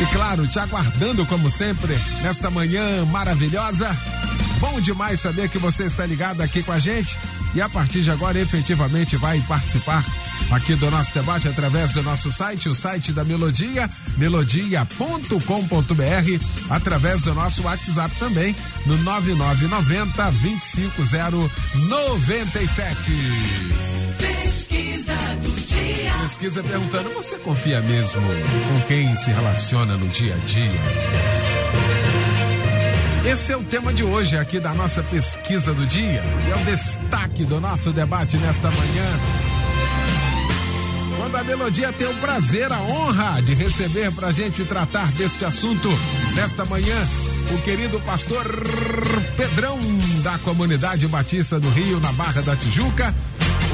e claro, te aguardando como sempre nesta manhã maravilhosa. Bom demais saber que você está ligado aqui com a gente e a partir de agora efetivamente vai participar aqui do nosso debate através do nosso site, o site da Melodia, melodia.com.br, através do nosso WhatsApp também, no 9990 25097. Pesquisa do. Pesquisa perguntando: você confia mesmo com quem se relaciona no dia a dia? Esse é o tema de hoje aqui da nossa pesquisa do dia e é o destaque do nosso debate nesta manhã. Quando a Melodia tem o prazer, a honra de receber para a gente tratar deste assunto nesta manhã, o querido pastor Pedrão da Comunidade Batista do Rio, na Barra da Tijuca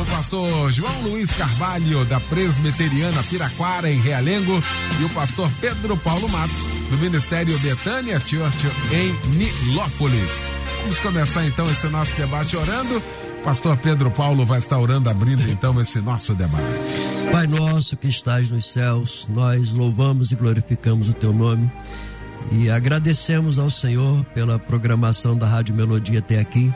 o pastor João Luiz Carvalho, da Presbiteriana Piraquara, em Realengo, e o pastor Pedro Paulo Matos, do Ministério Betânia Church, em Nilópolis. Vamos começar então esse nosso debate orando. Pastor Pedro Paulo vai estar orando, abrindo então esse nosso debate. Pai nosso que estás nos céus, nós louvamos e glorificamos o teu nome e agradecemos ao Senhor pela programação da Rádio Melodia até aqui.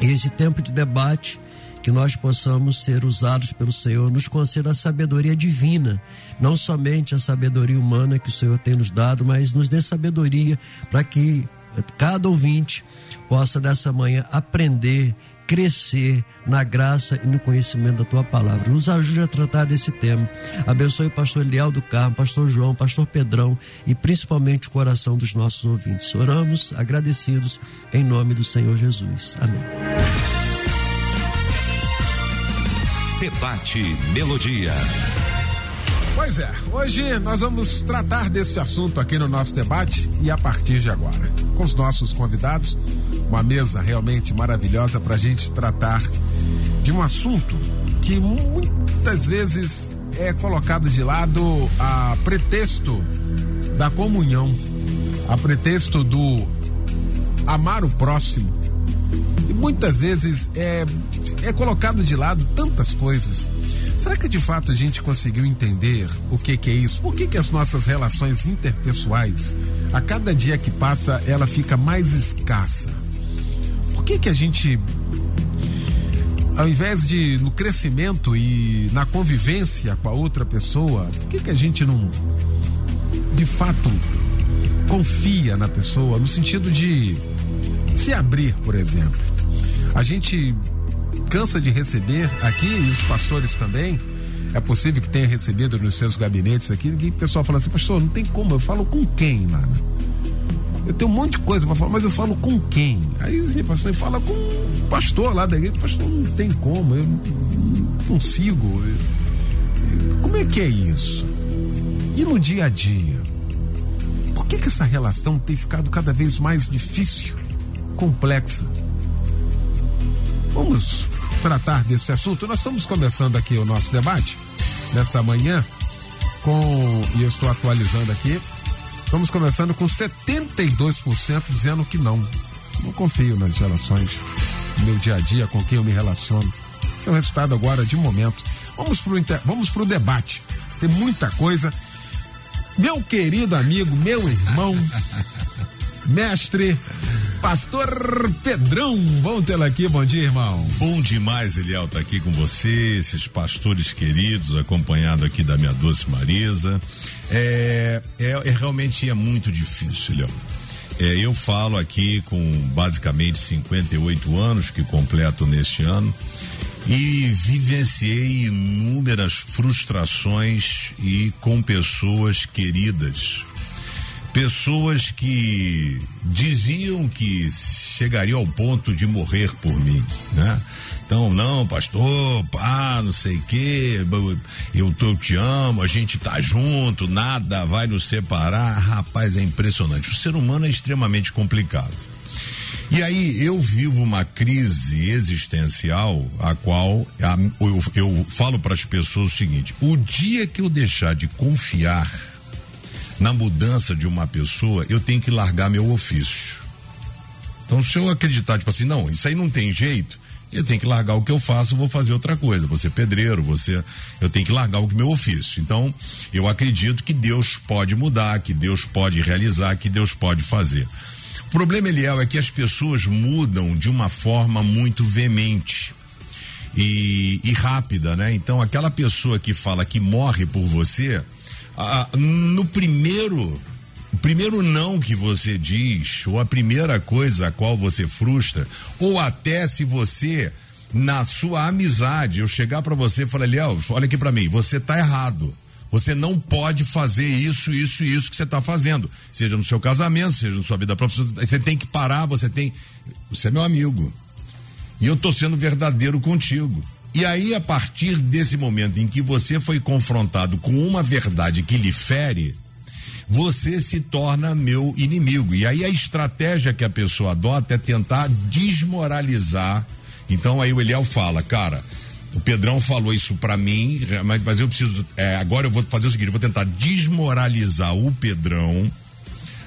Esse tempo de debate que nós possamos ser usados pelo Senhor, nos conceda a sabedoria divina, não somente a sabedoria humana que o Senhor tem nos dado, mas nos dê sabedoria para que cada ouvinte possa nessa manhã aprender, crescer na graça e no conhecimento da tua palavra. Nos ajude a tratar desse tema. Abençoe o pastor Eliel do Carmo, pastor João, pastor Pedrão e principalmente o coração dos nossos ouvintes. Oramos agradecidos em nome do Senhor Jesus. Amém. Debate Melodia. Pois é, hoje nós vamos tratar deste assunto aqui no nosso debate e a partir de agora, com os nossos convidados, uma mesa realmente maravilhosa para a gente tratar de um assunto que muitas vezes é colocado de lado a pretexto da comunhão, a pretexto do amar o próximo. E muitas vezes é é colocado de lado tantas coisas. Será que de fato a gente conseguiu entender o que, que é isso? Por que, que as nossas relações interpessoais, a cada dia que passa, ela fica mais escassa? Por que, que a gente, ao invés de no crescimento e na convivência com a outra pessoa, por que, que a gente não, de fato, confia na pessoa, no sentido de se abrir, por exemplo? A gente cansa de receber aqui, e os pastores também. É possível que tenha recebido nos seus gabinetes aqui, e o pessoal fala assim, pastor, não tem como, eu falo com quem lá? Eu tenho um monte de coisa para falar, mas eu falo com quem? Aí o pastor fala com o pastor lá da igreja, pastor, não tem como, eu não consigo. Como é que é isso? E no dia a dia? Por que, que essa relação tem ficado cada vez mais difícil, complexa? Vamos tratar desse assunto. Nós estamos começando aqui o nosso debate nesta manhã com e eu estou atualizando aqui. Estamos começando com 72% dizendo que não. Não confio nas relações no meu dia a dia com quem eu me relaciono. Esse é o resultado agora de momento. Vamos pro vamos pro debate. Tem muita coisa. Meu querido amigo, meu irmão, mestre Pastor Pedrão, bom tê-lo aqui, bom dia, irmão. Bom demais, Eliel, tá aqui com você, esses pastores queridos, acompanhado aqui da minha doce Marisa. É, é, é realmente é muito difícil, Eliel. É, eu falo aqui com basicamente 58 anos que completo neste ano e vivenciei inúmeras frustrações e com pessoas queridas pessoas que diziam que chegariam ao ponto de morrer por mim, né? Então, não, pastor, pá, não sei o quê, eu, eu te amo, a gente tá junto, nada vai nos separar. Rapaz, é impressionante. O ser humano é extremamente complicado. E aí eu vivo uma crise existencial, a qual a, eu, eu falo para as pessoas o seguinte: o dia que eu deixar de confiar na mudança de uma pessoa, eu tenho que largar meu ofício. Então, se eu acreditar, tipo assim, não, isso aí não tem jeito, eu tenho que largar o que eu faço, vou fazer outra coisa. Você pedreiro, você, eu tenho que largar o meu ofício. Então, eu acredito que Deus pode mudar, que Deus pode realizar, que Deus pode fazer. O problema, Eliel, é que as pessoas mudam de uma forma muito veemente e, e rápida, né? Então, aquela pessoa que fala que morre por você, ah, no primeiro primeiro não que você diz, ou a primeira coisa a qual você frustra, ou até se você na sua amizade, eu chegar para você e falar, Léo, olha aqui para mim, você tá errado. Você não pode fazer isso, isso e isso que você está fazendo. Seja no seu casamento, seja na sua vida profissional. Você tem que parar, você tem. Você é meu amigo. E eu tô sendo verdadeiro contigo. E aí, a partir desse momento em que você foi confrontado com uma verdade que lhe fere, você se torna meu inimigo. E aí a estratégia que a pessoa adota é tentar desmoralizar. Então aí o Eliel fala, cara, o Pedrão falou isso para mim, mas, mas, eu preciso. É, agora eu vou fazer o seguinte: vou tentar desmoralizar o Pedrão,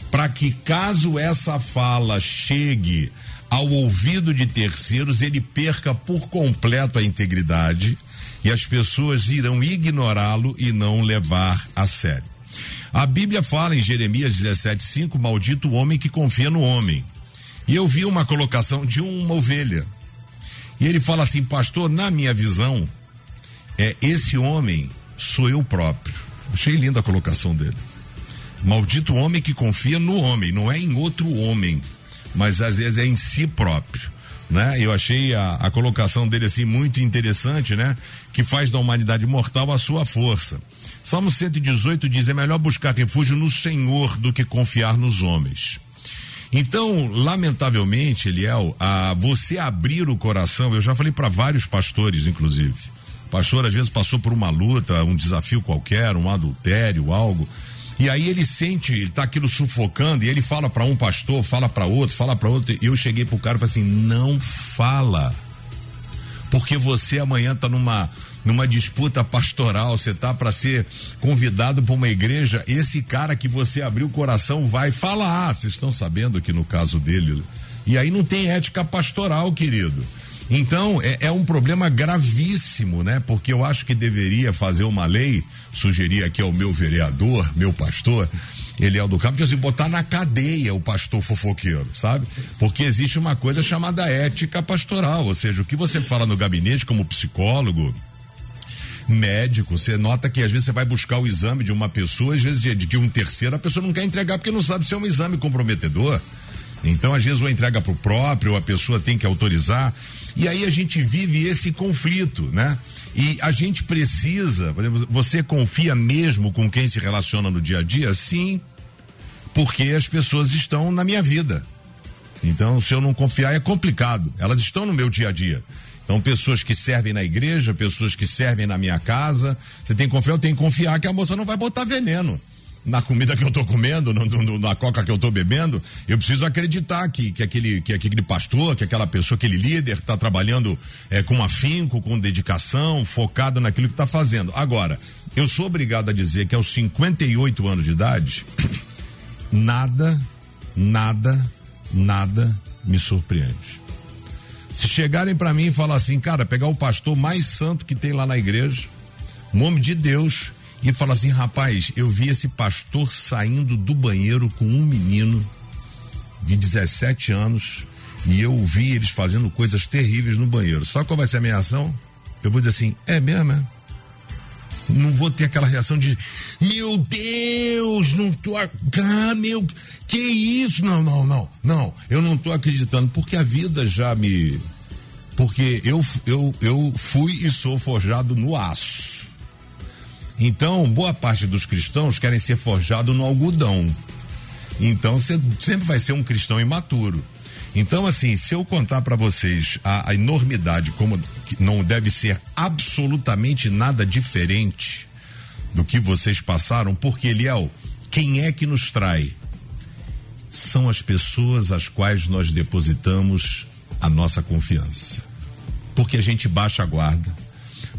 para que caso essa fala chegue ao ouvido de terceiros, ele perca por completo a integridade e as pessoas irão ignorá-lo e não levar a sério. A Bíblia fala em Jeremias 17:5, maldito o homem que confia no homem. E eu vi uma colocação de uma ovelha. E ele fala assim, pastor, na minha visão, é esse homem sou eu próprio. Achei linda a colocação dele. Maldito o homem que confia no homem, não é em outro homem, mas às vezes é em si próprio. Né? Eu achei a, a colocação dele assim muito interessante, né? Que faz da humanidade mortal a sua força. Salmo 118 diz: é melhor buscar refúgio no Senhor do que confiar nos homens. Então, lamentavelmente, Eliel, a você abrir o coração, eu já falei para vários pastores, inclusive. O pastor às vezes passou por uma luta, um desafio qualquer, um adultério, algo. E aí ele sente, ele tá aquilo sufocando, e ele fala para um pastor, fala para outro, fala para outro. E eu cheguei pro cara e falei assim: não fala. Porque você amanhã tá numa numa disputa pastoral, você tá para ser convidado para uma igreja, esse cara que você abriu o coração vai falar. Vocês estão sabendo que no caso dele. E aí não tem ética pastoral, querido. Então, é, é, um problema gravíssimo, né? Porque eu acho que deveria fazer uma lei, sugerir aqui ao meu vereador, meu pastor, ele é o do campo, assim, botar na cadeia o pastor fofoqueiro, sabe? Porque existe uma coisa chamada ética pastoral, ou seja, o que você fala no gabinete como psicólogo, médico, você nota que às vezes você vai buscar o exame de uma pessoa, às vezes de, de um terceiro, a pessoa não quer entregar porque não sabe se é um exame comprometedor. Então, às vezes, ou entrega para o próprio, a pessoa tem que autorizar. E aí a gente vive esse conflito, né? E a gente precisa, por exemplo, você confia mesmo com quem se relaciona no dia a dia? Sim, porque as pessoas estão na minha vida. Então, se eu não confiar, é complicado. Elas estão no meu dia a dia. Então, pessoas que servem na igreja, pessoas que servem na minha casa. Você tem que confiar, eu tenho que confiar que a moça não vai botar veneno na comida que eu estou comendo, no, no, na coca que eu estou bebendo, eu preciso acreditar que, que, aquele, que aquele pastor, que aquela pessoa, aquele líder está trabalhando é, com afinco, com dedicação, focado naquilo que está fazendo. Agora, eu sou obrigado a dizer que aos 58 anos de idade, nada, nada, nada me surpreende. Se chegarem para mim e falar assim, cara, pegar o pastor mais santo que tem lá na igreja, nome de Deus, e falar assim, rapaz, eu vi esse pastor saindo do banheiro com um menino de 17 anos e eu vi eles fazendo coisas terríveis no banheiro. Sabe qual vai ser a minha reação? Eu vou dizer assim, é mesmo, é? Não vou ter aquela reação de, meu Deus, não tô, ah, meu, que isso? Não, não, não, não, eu não tô acreditando, porque a vida já me, porque eu, eu, eu fui e sou forjado no aço. Então, boa parte dos cristãos querem ser forjados no algodão. Então, você sempre vai ser um cristão imaturo. Então, assim, se eu contar para vocês a, a, enormidade, como não deve ser absolutamente nada diferente do que vocês passaram, porque, Eliel, quem é que nos trai? São as pessoas às quais nós depositamos a nossa confiança. Porque a gente baixa a guarda,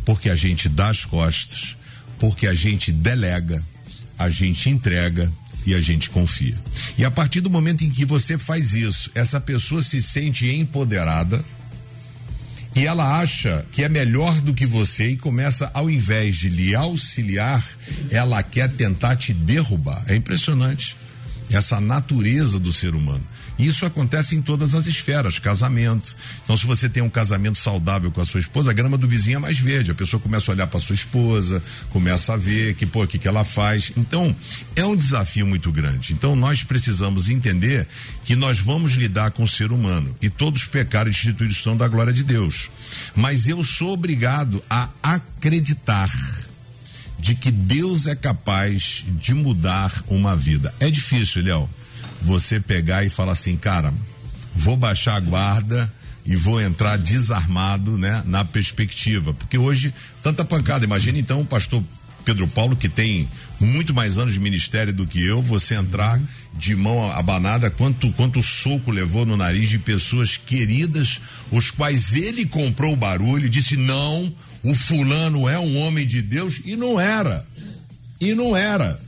porque a gente dá as costas, porque a gente delega, a gente entrega e a gente confia. E a partir do momento em que você faz isso, essa pessoa se sente empoderada e ela acha que é melhor do que você e começa, ao invés de lhe auxiliar, ela quer tentar te derrubar. É impressionante essa natureza do ser humano. Isso acontece em todas as esferas, casamento. Então, se você tem um casamento saudável com a sua esposa, a grama do vizinho é mais verde. A pessoa começa a olhar para sua esposa, começa a ver que, pô, o que, que ela faz. Então, é um desafio muito grande. Então, nós precisamos entender que nós vamos lidar com o ser humano e todos pecaram e instituídos estão da glória de Deus. Mas eu sou obrigado a acreditar de que Deus é capaz de mudar uma vida. É difícil, Léo você pegar e falar assim, cara, vou baixar a guarda e vou entrar desarmado, né, na perspectiva, porque hoje tanta pancada. Imagina então o pastor Pedro Paulo que tem muito mais anos de ministério do que eu, você entrar de mão abanada, quanto quanto soco levou no nariz de pessoas queridas, os quais ele comprou o barulho e disse não, o fulano é um homem de Deus e não era. E não era.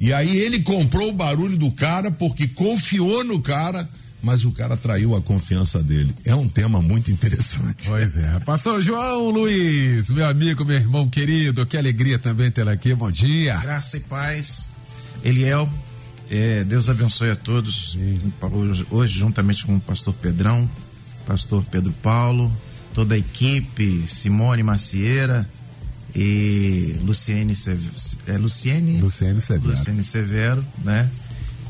E aí ele comprou o barulho do cara porque confiou no cara, mas o cara traiu a confiança dele. É um tema muito interessante. Pois é. Pastor João Luiz, meu amigo, meu irmão querido, que alegria também tê-lo aqui. Bom dia. Graça e paz. Eliel, é, Deus abençoe a todos. Hoje, hoje, juntamente com o pastor Pedrão, pastor Pedro Paulo, toda a equipe, Simone Macieira, e Luciene, é, Luciene, Luciene Severo. Luciene Severo, né?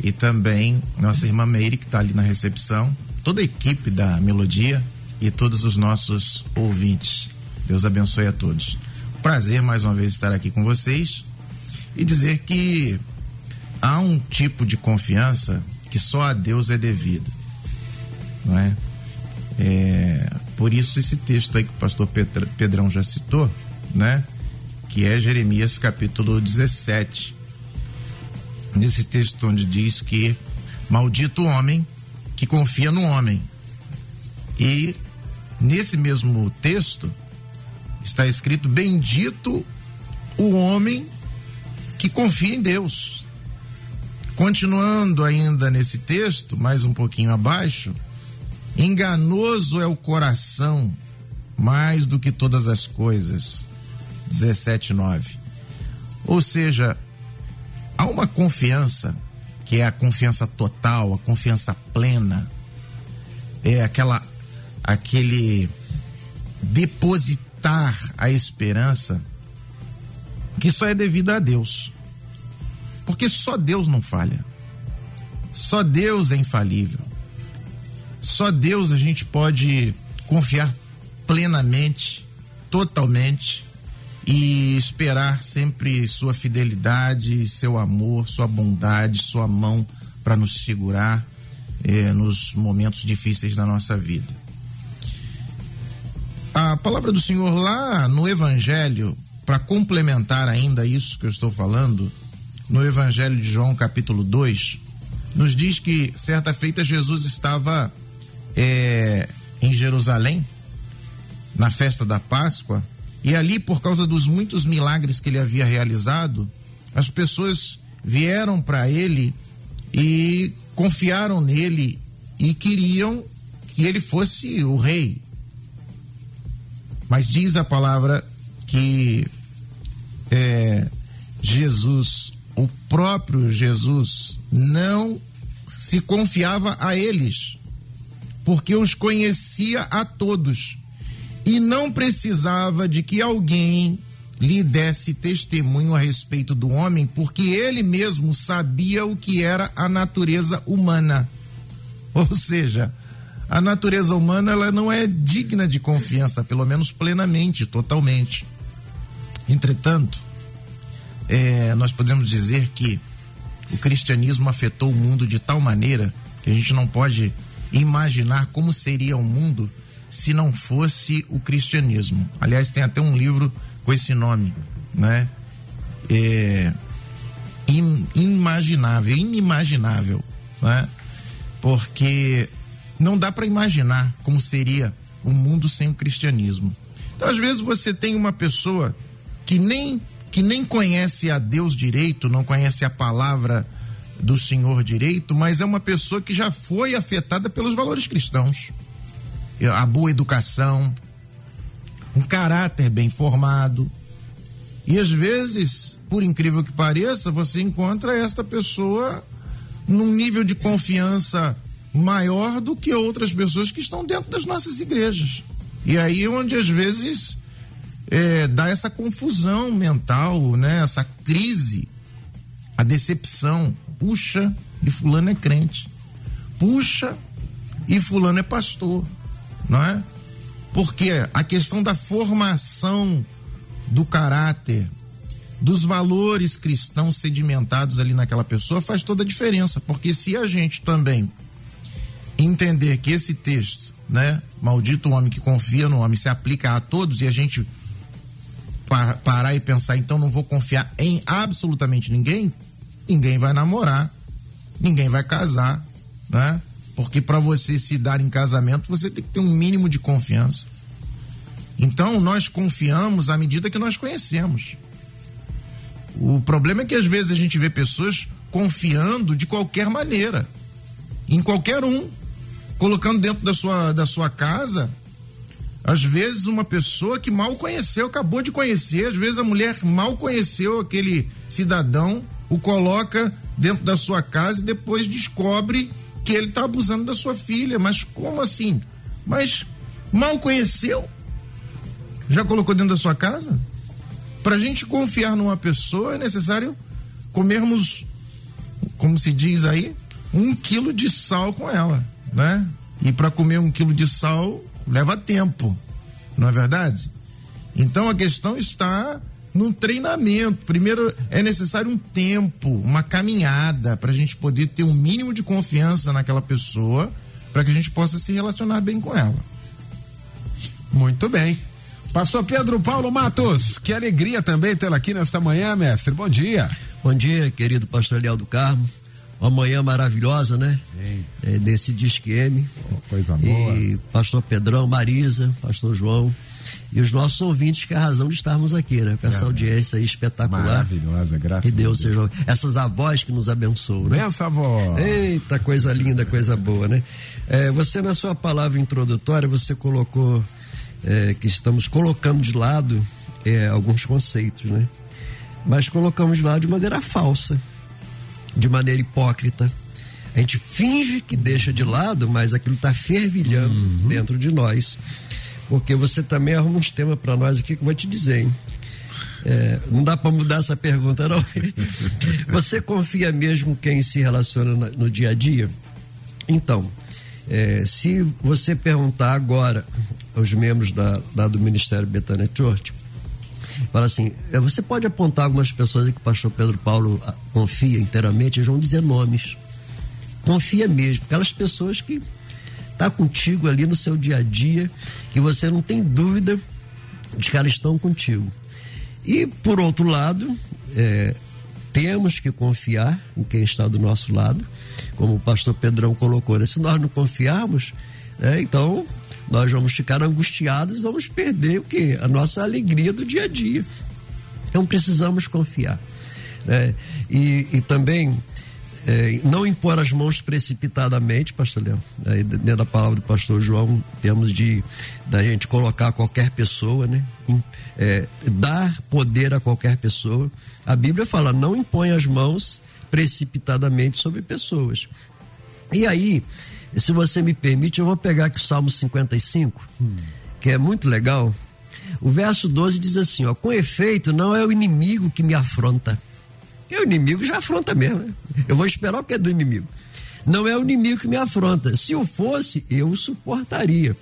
E também nossa irmã Meire, que está ali na recepção, toda a equipe da Melodia e todos os nossos ouvintes. Deus abençoe a todos. Prazer mais uma vez estar aqui com vocês e dizer que há um tipo de confiança que só a Deus é devida, não é? é por isso esse texto aí que o pastor Pedrão já citou, né? Que é Jeremias capítulo 17. Nesse texto onde diz que maldito o homem que confia no homem. E nesse mesmo texto está escrito bendito o homem que confia em Deus. Continuando ainda nesse texto, mais um pouquinho abaixo, enganoso é o coração mais do que todas as coisas 17:9. Ou seja, há uma confiança que é a confiança total, a confiança plena, é aquela aquele depositar a esperança que só é devido a Deus. Porque só Deus não falha. Só Deus é infalível. Só Deus a gente pode confiar plenamente, totalmente e esperar sempre sua fidelidade, seu amor, sua bondade, sua mão para nos segurar eh, nos momentos difíceis da nossa vida. A palavra do Senhor lá no Evangelho, para complementar ainda isso que eu estou falando, no Evangelho de João, capítulo 2, nos diz que certa feita Jesus estava eh, em Jerusalém, na festa da Páscoa, e ali, por causa dos muitos milagres que ele havia realizado, as pessoas vieram para ele e confiaram nele e queriam que ele fosse o rei. Mas diz a palavra que é, Jesus, o próprio Jesus, não se confiava a eles, porque os conhecia a todos e não precisava de que alguém lhe desse testemunho a respeito do homem, porque ele mesmo sabia o que era a natureza humana. Ou seja, a natureza humana ela não é digna de confiança, pelo menos plenamente, totalmente. Entretanto, é, nós podemos dizer que o cristianismo afetou o mundo de tal maneira que a gente não pode imaginar como seria o mundo se não fosse o cristianismo. Aliás, tem até um livro com esse nome, né? É, inimaginável, inimaginável, né? Porque não dá para imaginar como seria o mundo sem o cristianismo. Então, às vezes você tem uma pessoa que nem que nem conhece a Deus direito, não conhece a palavra do Senhor direito, mas é uma pessoa que já foi afetada pelos valores cristãos. A boa educação, um caráter bem formado. E às vezes, por incrível que pareça, você encontra esta pessoa num nível de confiança maior do que outras pessoas que estão dentro das nossas igrejas. E aí onde às vezes é, dá essa confusão mental, né? Essa crise, a decepção. Puxa, e fulano é crente. Puxa, e fulano é pastor, não é? Porque a questão da formação do caráter, dos valores cristãos sedimentados ali naquela pessoa faz toda a diferença, porque se a gente também entender que esse texto, né, maldito o homem que confia no homem, se aplica a todos e a gente parar e pensar, então não vou confiar em absolutamente ninguém, ninguém vai namorar, ninguém vai casar, né? Porque para você se dar em casamento, você tem que ter um mínimo de confiança. Então nós confiamos à medida que nós conhecemos. O problema é que às vezes a gente vê pessoas confiando de qualquer maneira, em qualquer um, colocando dentro da sua, da sua casa às vezes uma pessoa que mal conheceu, acabou de conhecer, às vezes a mulher mal conheceu aquele cidadão, o coloca dentro da sua casa e depois descobre que ele está abusando da sua filha. Mas como assim? Mas mal conheceu? Já colocou dentro da sua casa? Para a gente confiar numa pessoa é necessário comermos, como se diz aí, um quilo de sal com ela, né? E para comer um quilo de sal leva tempo, não é verdade? Então a questão está no treinamento. Primeiro é necessário um tempo, uma caminhada para a gente poder ter um mínimo de confiança naquela pessoa, para que a gente possa se relacionar bem com ela. Muito bem. Pastor Pedro Paulo Matos, que alegria também tê-lo aqui nesta manhã, mestre. Bom dia. Bom dia, querido pastor Leal do Carmo uma manhã maravilhosa, né? É, desse Disque M. Oh, coisa boa. E pastor Pedrão, Marisa, pastor João e os nossos ouvintes que é a razão de estarmos aqui, né? Com essa é, audiência aí espetacular. Maravilhosa, graças que Deus a Deus seja essas avós que nos abençoam, né? Benção, avó. Eita, coisa linda, coisa boa, né? É, você na sua palavra introdutória você colocou é, que estamos colocando de lado é, alguns conceitos, né? Mas colocamos de lado de maneira falsa de maneira hipócrita. A gente finge que deixa de lado, mas aquilo está fervilhando uhum. dentro de nós. Porque você também arruma uns temas para nós aqui que eu vou te dizer, hein? É, não dá para mudar essa pergunta, não. você confia mesmo quem se relaciona no dia a dia? Então, é, se você perguntar agora aos membros da, do Ministério Betânia Church, fala assim: é, você pode apontar algumas pessoas que o pastor Pedro Paulo ah, confia inteiramente, eles vão dizer nomes. Confia mesmo, aquelas pessoas que tá contigo ali no seu dia a dia, que você não tem dúvida de que elas estão contigo. E por outro lado, é, temos que confiar em quem está do nosso lado, como o pastor Pedrão colocou. Né? Se nós não confiarmos, é, então nós vamos ficar angustiados, vamos perder o que? A nossa alegria do dia a dia. Então precisamos confiar. Né? E, e também é, não impor as mãos precipitadamente, pastor Leão. Aí, dentro da palavra do pastor João, temos de da gente colocar qualquer pessoa, né? É, dar poder a qualquer pessoa. A Bíblia fala: não impõe as mãos precipitadamente sobre pessoas. E aí, se você me permite, eu vou pegar aqui o Salmo 55, hum. que é muito legal. O verso 12 diz assim: ó, com efeito, não é o inimigo que me afronta. Porque o inimigo já afronta mesmo. Né? Eu vou esperar o que é do inimigo. Não é o inimigo que me afronta. Se o fosse, eu o suportaria.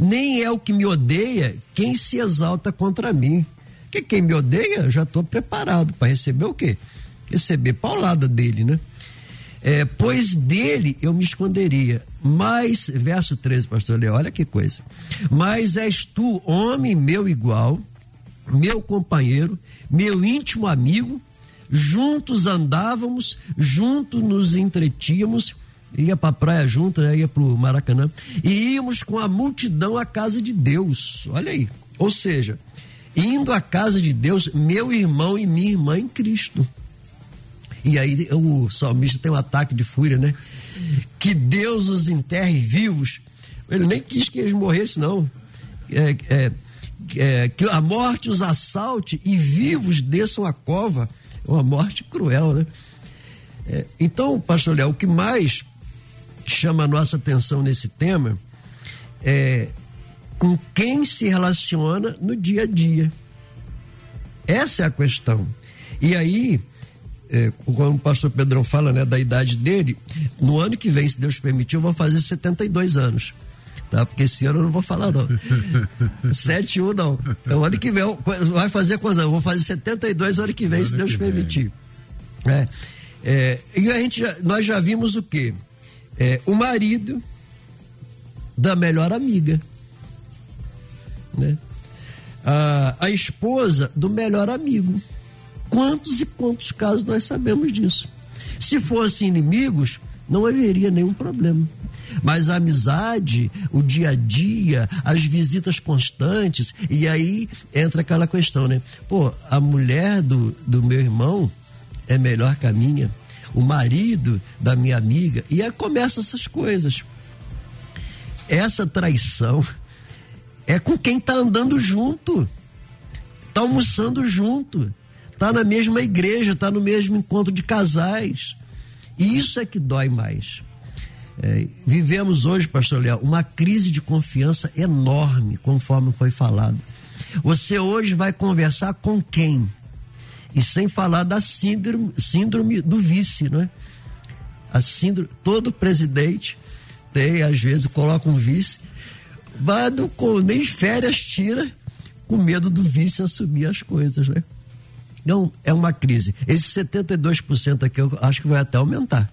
Nem é o que me odeia quem se exalta contra mim. Porque quem me odeia, já estou preparado para receber o quê? Receber paulada dele, né? É, pois dele eu me esconderia. Mas, verso 13, pastor Leo, olha que coisa. Mas és tu, homem meu igual, meu companheiro, meu íntimo amigo, juntos andávamos, juntos nos entretínhamos, ia para a praia junto, né? ia para o Maracanã, e íamos com a multidão à casa de Deus. Olha aí. Ou seja, indo à casa de Deus, meu irmão e minha irmã em Cristo. E aí o salmista tem um ataque de fúria, né? Que Deus os enterre vivos. Ele nem quis que eles morressem, não. É, é, é, que a morte os assalte e vivos desçam a cova. Uma morte cruel, né? É, então, pastor Léo, o que mais chama a nossa atenção nesse tema é com quem se relaciona no dia a dia. Essa é a questão. E aí, é, quando o pastor Pedrão fala né, da idade dele, no ano que vem, se Deus permitir, eu vou fazer 72 anos. Tá? Porque esse ano eu não vou falar, não. 71 não. É o ano que vem. Vai fazer quantos anos? Eu vou fazer 72 ano que vem, ano se Deus permitir. É, é, e a gente, nós já vimos o quê? É, o marido da melhor amiga. Né? A, a esposa do melhor amigo. Quantos e quantos casos nós sabemos disso? Se fossem inimigos, não haveria nenhum problema. Mas a amizade, o dia a dia, as visitas constantes, e aí entra aquela questão, né? Pô, a mulher do, do meu irmão é melhor que a minha, o marido da minha amiga, e aí começam essas coisas. Essa traição é com quem está andando junto, está almoçando junto está na mesma igreja, está no mesmo encontro de casais. E isso é que dói mais. É, vivemos hoje, pastor Léo, uma crise de confiança enorme, conforme foi falado. Você hoje vai conversar com quem? E sem falar da síndrome, síndrome do vice, não é? A síndrome, todo presidente tem, às vezes, coloca um vice, vai no, nem férias tira, com medo do vice assumir as coisas, né? Então, é uma crise. Esse 72% aqui eu acho que vai até aumentar.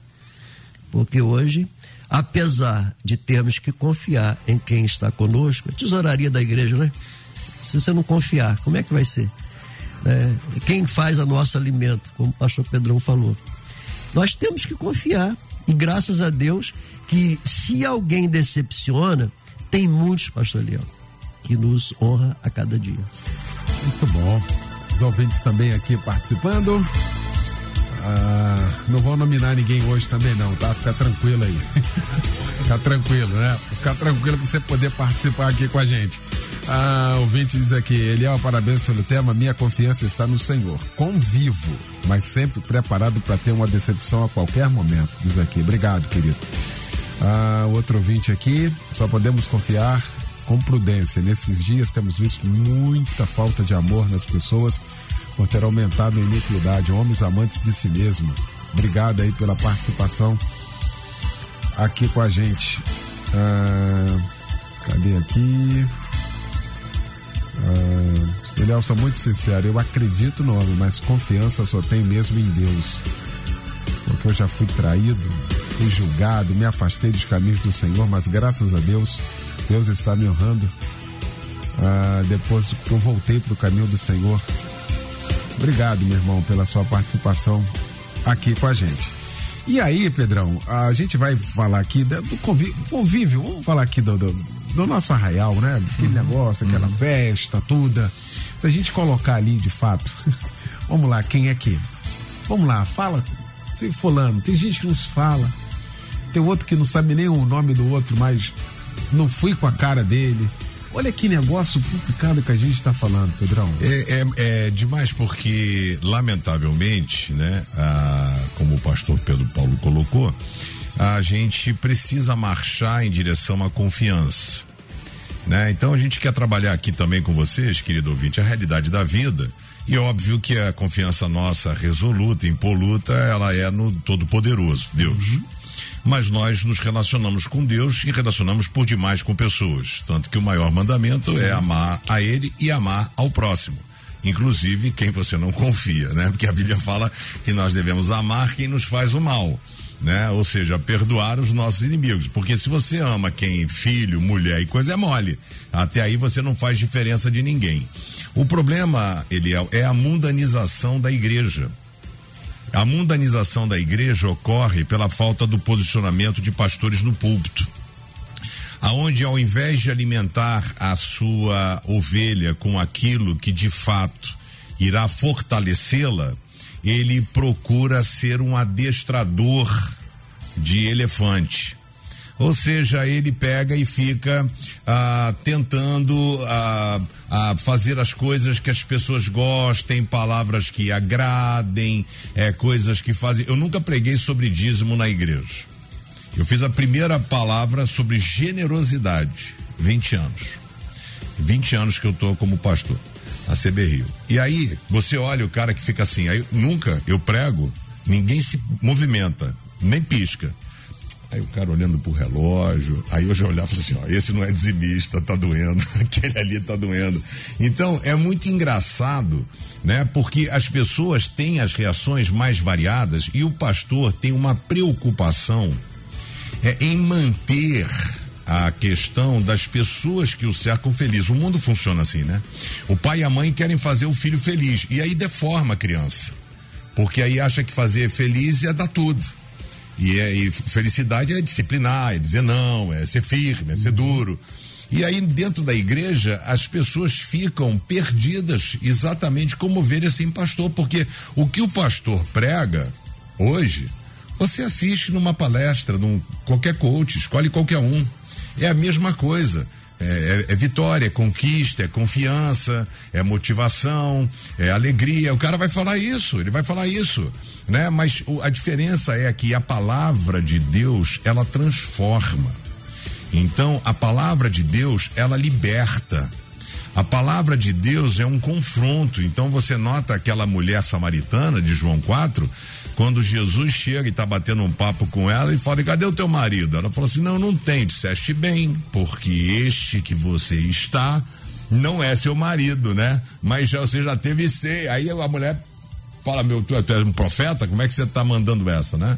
Porque hoje, apesar de termos que confiar em quem está conosco, a tesouraria da igreja, né? Se você não confiar, como é que vai ser? É, quem faz o nosso alimento, como o pastor Pedrão falou. Nós temos que confiar. E graças a Deus que se alguém decepciona, tem muitos, pastor Leão, que nos honra a cada dia. Muito bom os ouvintes também aqui participando. Ah, não vou nominar ninguém hoje também não, tá? Fica tranquilo aí. Fica tranquilo, né? Fica tranquilo pra você poder participar aqui com a gente. Ah, o diz aqui, Eliel, parabéns pelo tema, minha confiança está no Senhor. Convivo, mas sempre preparado para ter uma decepção a qualquer momento, diz aqui. Obrigado, querido. Ah, outro ouvinte aqui, só podemos confiar com prudência. Nesses dias temos visto muita falta de amor nas pessoas por ter aumentado a iniquidade, homens amantes de si mesmo. Obrigado aí pela participação aqui com a gente. Ah, cadê aqui? Ah, Eliel, sou muito sincero, eu acredito no homem, mas confiança só tem mesmo em Deus. Porque eu já fui traído, fui julgado, me afastei dos caminhos do Senhor, mas graças a Deus Deus está me honrando ah, depois que eu voltei para o caminho do Senhor. Obrigado, meu irmão, pela sua participação aqui com a gente. E aí, Pedrão, a gente vai falar aqui do convívio, convívio vamos falar aqui do, do, do nosso arraial, né? Aquele uhum. negócio, aquela uhum. festa, tudo. Se a gente colocar ali de fato, vamos lá, quem é que? Vamos lá, fala, tem fulano, tem gente que nos fala, tem outro que não sabe nem o nome do outro, mas não fui com a cara dele. Olha que negócio complicado que a gente está falando, Pedrão. É, é, é, demais porque, lamentavelmente, né, a, como o pastor Pedro Paulo colocou, a gente precisa marchar em direção à confiança. Né? Então a gente quer trabalhar aqui também com vocês, querido ouvinte, a realidade da vida. E óbvio que a confiança nossa resoluta, impoluta, ela é no Todo-Poderoso, Deus. Uhum mas nós nos relacionamos com Deus e relacionamos por demais com pessoas. Tanto que o maior mandamento é amar a Ele e amar ao próximo. Inclusive quem você não confia, né? Porque a Bíblia fala que nós devemos amar quem nos faz o mal. né? Ou seja, perdoar os nossos inimigos. Porque se você ama quem, filho, mulher e coisa é mole. Até aí você não faz diferença de ninguém. O problema, Eliel, é a mundanização da igreja. A mundanização da igreja ocorre pela falta do posicionamento de pastores no púlpito. Aonde ao invés de alimentar a sua ovelha com aquilo que de fato irá fortalecê-la, ele procura ser um adestrador de elefante. Ou seja, ele pega e fica ah, tentando ah, ah, fazer as coisas que as pessoas gostem, palavras que agradem, é, coisas que fazem. Eu nunca preguei sobre dízimo na igreja. Eu fiz a primeira palavra sobre generosidade, 20 anos. 20 anos que eu tô como pastor a CB Rio. E aí, você olha o cara que fica assim, aí nunca eu prego, ninguém se movimenta, nem pisca. Aí o cara olhando pro relógio, aí eu já olhava assim, ó, esse não é dizimista, tá doendo, aquele ali tá doendo. Então, é muito engraçado, né? Porque as pessoas têm as reações mais variadas e o pastor tem uma preocupação é, em manter a questão das pessoas que o cercam feliz. O mundo funciona assim, né? O pai e a mãe querem fazer o filho feliz e aí deforma a criança. Porque aí acha que fazer feliz é dar tudo. E, é, e felicidade é disciplinar, é dizer não, é ser firme, é ser duro. E aí, dentro da igreja, as pessoas ficam perdidas exatamente como ovelhas sem pastor, porque o que o pastor prega hoje, você assiste numa palestra, num qualquer coach, escolhe qualquer um é a mesma coisa. É, é, é, vitória, é conquista, é confiança, é motivação, é alegria. O cara vai falar isso, ele vai falar isso, né? Mas o, a diferença é que a palavra de Deus ela transforma. Então a palavra de Deus ela liberta. A palavra de Deus é um confronto. Então você nota aquela mulher samaritana de João 4, quando Jesus chega e está batendo um papo com ela, ele fala: cadê o teu marido? Ela falou assim: não, não tem. Disseste bem, porque este que você está não é seu marido, né? Mas já, você já teve ser. Aí a mulher fala: meu, tu, tu é um profeta? Como é que você está mandando essa, né?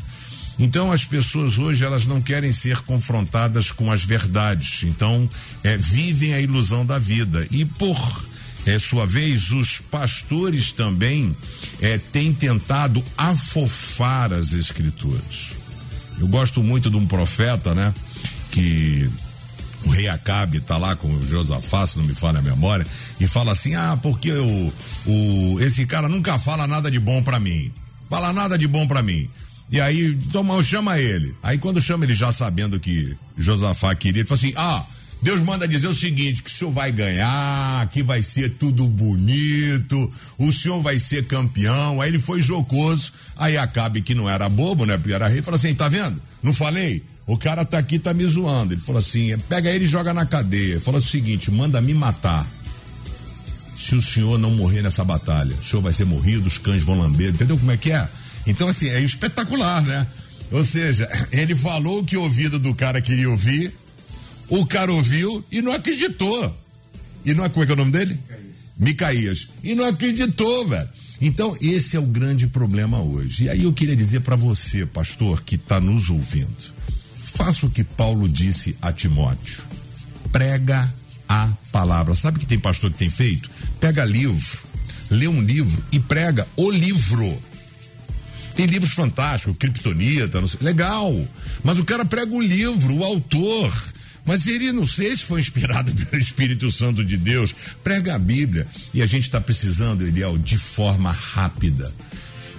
Então as pessoas hoje elas não querem ser confrontadas com as verdades. Então é, vivem a ilusão da vida e por é, sua vez, os pastores também é, têm tentado afofar as escrituras. Eu gosto muito de um profeta, né? Que o rei Acabe está lá com o Josafá, se não me falha a memória, e fala assim: ah, porque o, o, esse cara nunca fala nada de bom para mim. Fala nada de bom para mim. E aí, toma, chama ele. Aí quando chama ele já sabendo que Josafá queria, ele fala assim: ah, Deus manda dizer o seguinte: que o senhor vai ganhar, que vai ser tudo bonito, o senhor vai ser campeão. Aí ele foi jocoso, aí Acabe, que não era bobo, né? Porque era rei, falou assim: tá vendo? Não falei? O cara tá aqui, tá me zoando. Ele falou assim: pega ele e joga na cadeia. Fala o seguinte: manda me matar. Se o senhor não morrer nessa batalha, o senhor vai ser morrido, os cães vão lamber, entendeu como é que é? Então, assim, é espetacular, né? Ou seja, ele falou o que o ouvido do cara queria ouvir, o cara ouviu e não acreditou. E não é como é que é o nome dele? Micaías. E não acreditou, velho. Então, esse é o grande problema hoje. E aí eu queria dizer para você, pastor, que está nos ouvindo. Faça o que Paulo disse a Timóteo. Prega a palavra. Sabe que tem pastor que tem feito? Pega livro, lê um livro e prega o livro. Tem livros fantásticos, Kryptonita, não sei. Legal. Mas o cara prega o livro, o autor. Mas ele, não sei se foi inspirado pelo Espírito Santo de Deus, prega a Bíblia. E a gente está precisando, Eliel, de forma rápida,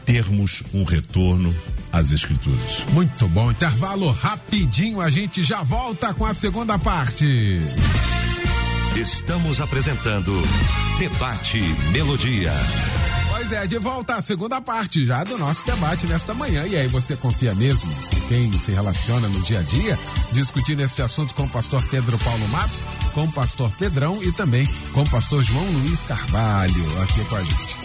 termos um retorno às Escrituras. Muito bom. Intervalo rapidinho, a gente já volta com a segunda parte. Estamos apresentando Debate Melodia. Pois é, de volta à segunda parte já do nosso debate nesta manhã. E aí, você confia mesmo quem se relaciona no dia a dia, discutindo este assunto com o pastor Pedro Paulo Matos, com o pastor Pedrão e também com o pastor João Luiz Carvalho aqui com a gente.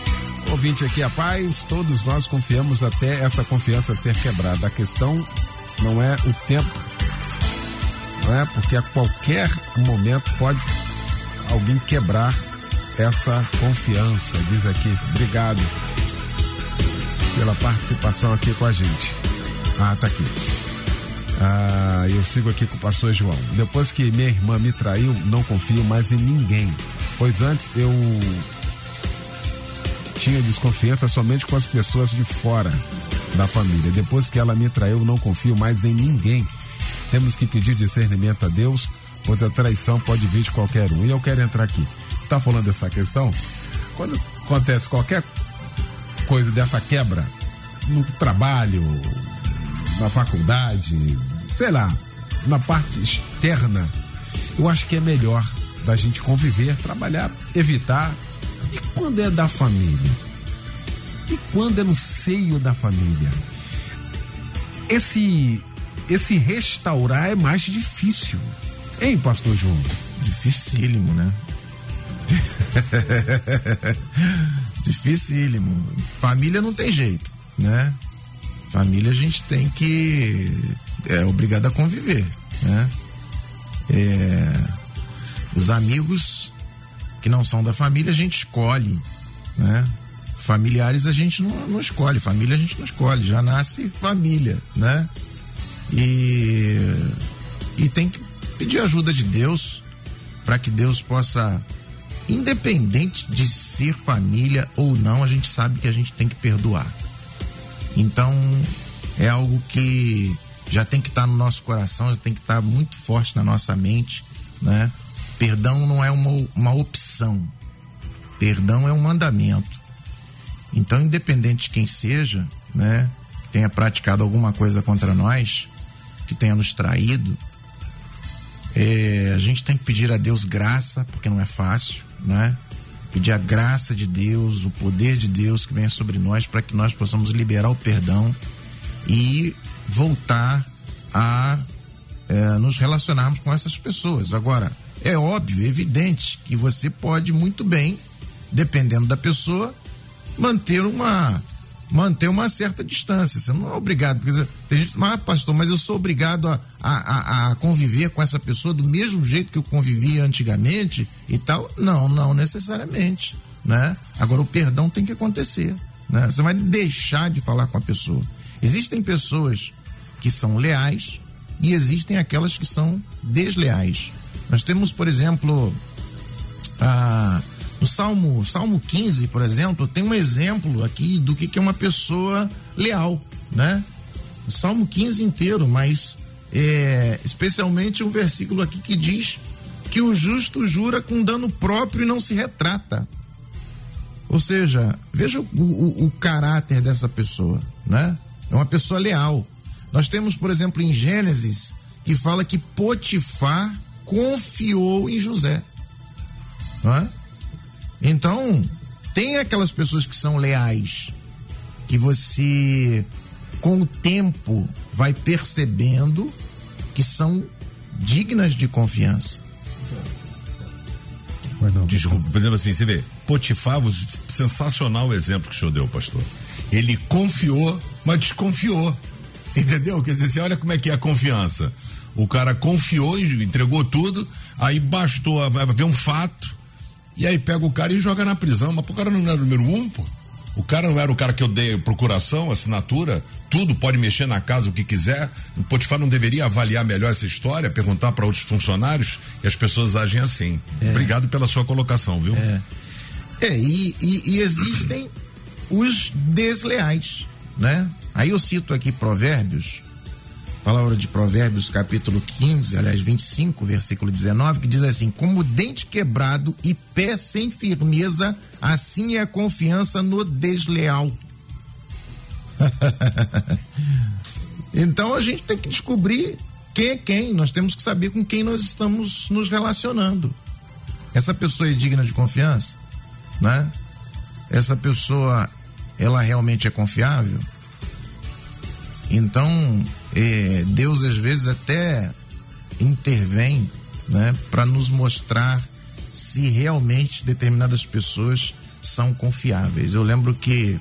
Ouvinte aqui, a paz, todos nós confiamos até essa confiança ser quebrada. A questão não é o tempo, não é? Porque a qualquer momento pode alguém quebrar essa confiança, diz aqui. Obrigado pela participação aqui com a gente. Ah, tá aqui. Ah, eu sigo aqui com o pastor João. Depois que minha irmã me traiu, não confio mais em ninguém. Pois antes eu tinha desconfiança somente com as pessoas de fora da família. Depois que ela me traiu, não confio mais em ninguém. Temos que pedir discernimento a Deus, pois a traição pode vir de qualquer um. E eu quero entrar aqui. Tá falando dessa questão? Quando acontece qualquer coisa dessa quebra, no trabalho, na faculdade, sei lá, na parte externa, eu acho que é melhor da gente conviver, trabalhar, evitar. E quando é da família? E quando é no seio da família? Esse esse restaurar é mais difícil. Hein, pastor João? Dificílimo, né? Dificílimo. Família não tem jeito, né? Família a gente tem que. É obrigado a conviver, né? É, os amigos que não são da família a gente escolhe, né? Familiares a gente não, não escolhe, família a gente não escolhe, já nasce família, né? E, e tem que pedir ajuda de Deus para que Deus possa, independente de ser família ou não, a gente sabe que a gente tem que perdoar. Então é algo que já tem que estar tá no nosso coração, já tem que estar tá muito forte na nossa mente, né? Perdão não é uma, uma opção, perdão é um mandamento. Então, independente de quem seja, né, tenha praticado alguma coisa contra nós, que tenha nos traído, é, a gente tem que pedir a Deus graça, porque não é fácil, né? Pedir a graça de Deus, o poder de Deus que venha sobre nós para que nós possamos liberar o perdão e voltar a é, nos relacionarmos com essas pessoas. Agora, é óbvio, é evidente que você pode muito bem, dependendo da pessoa, manter uma manter uma certa distância. Você não é obrigado. Porque tem gente, mas pastor, mas eu sou obrigado a, a, a, conviver com essa pessoa do mesmo jeito que eu convivia antigamente e tal. Não, não necessariamente. Né? Agora o perdão tem que acontecer. Né? Você vai deixar de falar com a pessoa. Existem pessoas que são leais e existem aquelas que são desleais. Nós temos, por exemplo, a no Salmo, Salmo 15, por exemplo, tem um exemplo aqui do que, que é uma pessoa leal, né? O Salmo 15 inteiro, mas é, especialmente um versículo aqui que diz que o justo jura com dano próprio e não se retrata. Ou seja, veja o, o, o caráter dessa pessoa, né? É uma pessoa leal. Nós temos, por exemplo, em Gênesis, que fala que Potifar confiou em José. É? Então, tem aquelas pessoas que são leais, que você, com o tempo, vai percebendo que são dignas de confiança. Desculpa, por exemplo assim, você vê, Potifar, sensacional o exemplo que o senhor deu, pastor. Ele confiou, mas desconfiou. Entendeu? Quer dizer, você olha como é que é a confiança. O cara confiou, entregou tudo, aí bastou haver um fato, e aí pega o cara e joga na prisão. Mas o cara não era o número um, pô. O cara não era o cara que eu dei procuração, assinatura, tudo, pode mexer na casa o que quiser. O Potifar não deveria avaliar melhor essa história, perguntar para outros funcionários e as pessoas agem assim. É. Obrigado pela sua colocação, viu? É, é e, e, e existem os desleais, né? Aí eu cito aqui Provérbios palavra de Provérbios, capítulo 15, aliás, 25, versículo 19, que diz assim: Como dente quebrado e pé sem firmeza, assim é a confiança no desleal. então a gente tem que descobrir quem é quem, nós temos que saber com quem nós estamos nos relacionando. Essa pessoa é digna de confiança, né? Essa pessoa, ela realmente é confiável? Então, é, Deus às vezes até intervém né, para nos mostrar se realmente determinadas pessoas são confiáveis. Eu lembro que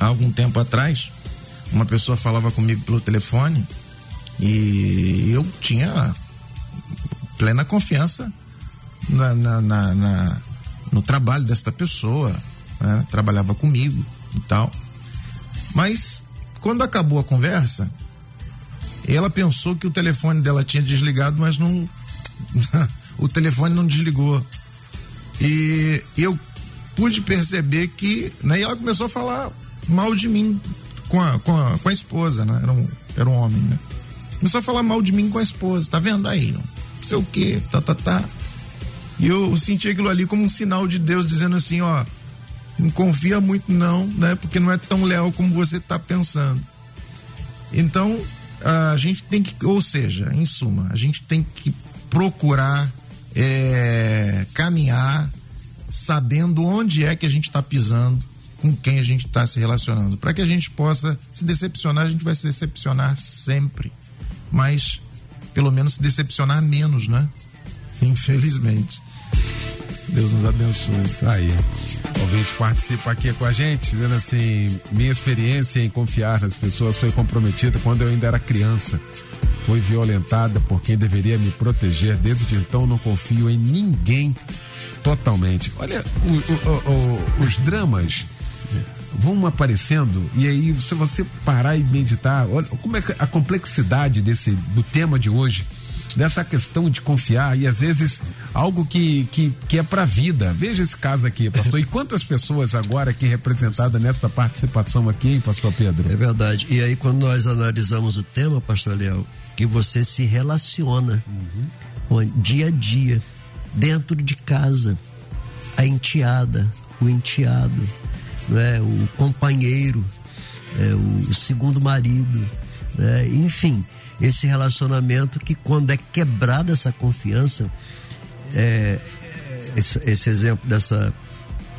há algum tempo atrás, uma pessoa falava comigo pelo telefone e eu tinha plena confiança na, na, na, na no trabalho desta pessoa, né? trabalhava comigo e tal. Mas quando acabou a conversa, ela pensou que o telefone dela tinha desligado, mas não. o telefone não desligou. E eu pude perceber que. Né, e ela começou a falar mal de mim com a, com a, com a esposa, né? Era um, era um homem, né? Começou a falar mal de mim com a esposa, tá vendo aí? Não sei o que, tá, tá, tá. E eu senti aquilo ali como um sinal de Deus dizendo assim, ó, não confia muito não, né? Porque não é tão leal como você está pensando. Então, a gente tem que, ou seja, em suma, a gente tem que procurar é, caminhar sabendo onde é que a gente está pisando, com quem a gente está se relacionando, para que a gente possa se decepcionar, a gente vai se decepcionar sempre, mas pelo menos se decepcionar menos, né? Infelizmente. Deus nos abençoe. Aí. Ouvinte participa aqui com a gente, dizendo assim: minha experiência em confiar nas pessoas foi comprometida quando eu ainda era criança. Fui violentada por quem deveria me proteger. Desde então não confio em ninguém totalmente. Olha, o, o, o, os dramas vão aparecendo e aí se você parar e meditar, olha como é a complexidade desse do tema de hoje dessa questão de confiar e às vezes algo que, que, que é para a vida. Veja esse caso aqui, pastor. E quantas pessoas agora aqui representadas nessa participação aqui, hein, pastor Pedro? É verdade. E aí, quando nós analisamos o tema, pastor Leal, que você se relaciona uhum. dia a dia, dentro de casa, a enteada, o enteado, né, o companheiro, é, o segundo marido, né, enfim esse relacionamento que quando é quebrada essa confiança, é, esse, esse, exemplo dessa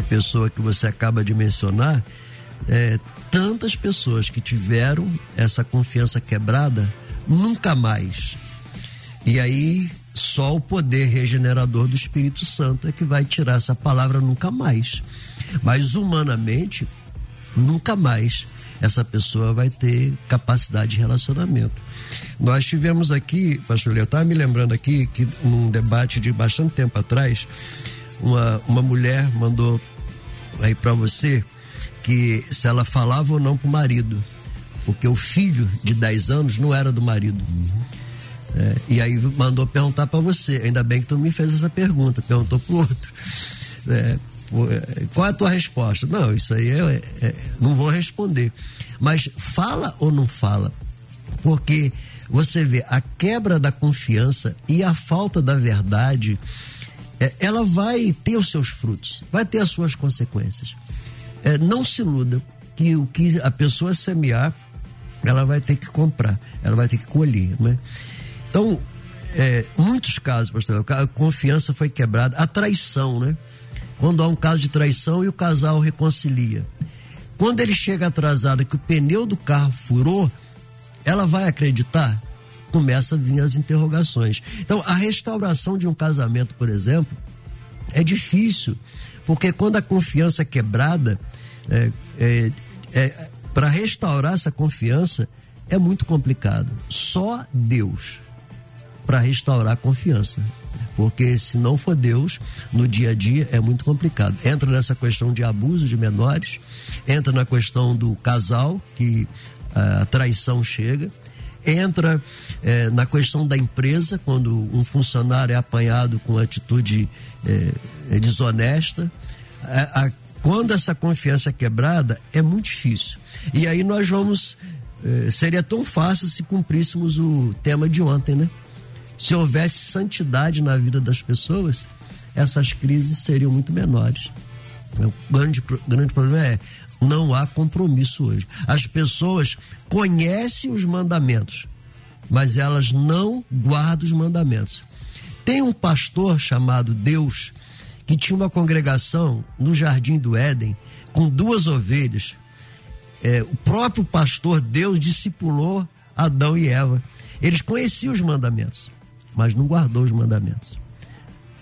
pessoa que você acaba de mencionar, é, tantas pessoas que tiveram essa confiança quebrada, nunca mais. E aí só o poder regenerador do Espírito Santo é que vai tirar essa palavra nunca mais. Mas humanamente, nunca mais essa pessoa vai ter capacidade de relacionamento. Nós tivemos aqui, pastor Leo, estava me lembrando aqui que num debate de bastante tempo atrás, uma, uma mulher mandou aí para você que se ela falava ou não pro marido, porque o filho de 10 anos não era do marido. Uhum. É, e aí mandou perguntar para você. Ainda bem que tu me fez essa pergunta, perguntou pro outro. É, qual é a tua resposta? Não, isso aí eu é, é, não vou responder. Mas fala ou não fala? Porque você vê a quebra da confiança e a falta da verdade, é, ela vai ter os seus frutos, vai ter as suas consequências. É, não se iluda que o que a pessoa semear, ela vai ter que comprar, ela vai ter que colher, né? Então, é, muitos casos, pastor, a confiança foi quebrada, a traição, né? Quando há um caso de traição e o casal reconcilia. Quando ele chega atrasado que o pneu do carro furou, ela vai acreditar? Começa a vir as interrogações. Então, a restauração de um casamento, por exemplo, é difícil, porque quando a confiança é quebrada, é, é, é, para restaurar essa confiança é muito complicado. Só Deus para restaurar a confiança. Porque se não for Deus, no dia a dia é muito complicado. Entra nessa questão de abuso de menores, entra na questão do casal, que a traição chega, entra eh, na questão da empresa, quando um funcionário é apanhado com atitude eh, desonesta. A, a, quando essa confiança é quebrada, é muito difícil. E aí nós vamos. Eh, seria tão fácil se cumpríssemos o tema de ontem, né? Se houvesse santidade na vida das pessoas, essas crises seriam muito menores. O grande, grande problema é não há compromisso hoje. As pessoas conhecem os mandamentos, mas elas não guardam os mandamentos. Tem um pastor chamado Deus que tinha uma congregação no Jardim do Éden com duas ovelhas. É, o próprio pastor Deus discipulou Adão e Eva. Eles conheciam os mandamentos mas não guardou os mandamentos.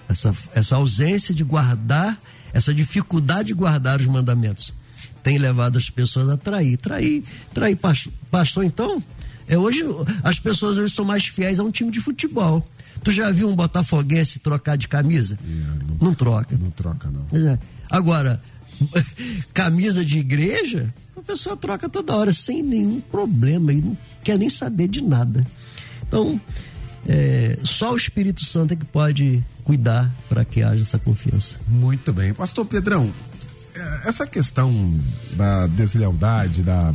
Essa, essa ausência de guardar, essa dificuldade de guardar os mandamentos, tem levado as pessoas a trair. Trair, trair pastor, pastor então, é hoje as pessoas hoje são mais fiéis a um time de futebol. Tu já viu um botafoguense trocar de camisa? não, não, troca. Não troca, não. É. Agora, camisa de igreja, a pessoa troca toda hora, sem nenhum problema, e não quer nem saber de nada. Então, é, só o Espírito Santo é que pode cuidar para que haja essa confiança. Muito bem. Pastor Pedrão, é, essa questão da deslealdade, da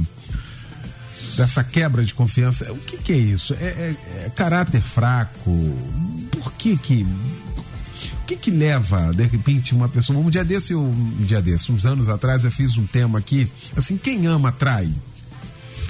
dessa quebra de confiança, o que, que é isso? É, é, é, caráter fraco? Por que que o que que leva, de repente, uma pessoa, um dia desse, um dia desse, uns anos atrás eu fiz um tema aqui, assim, quem ama trai?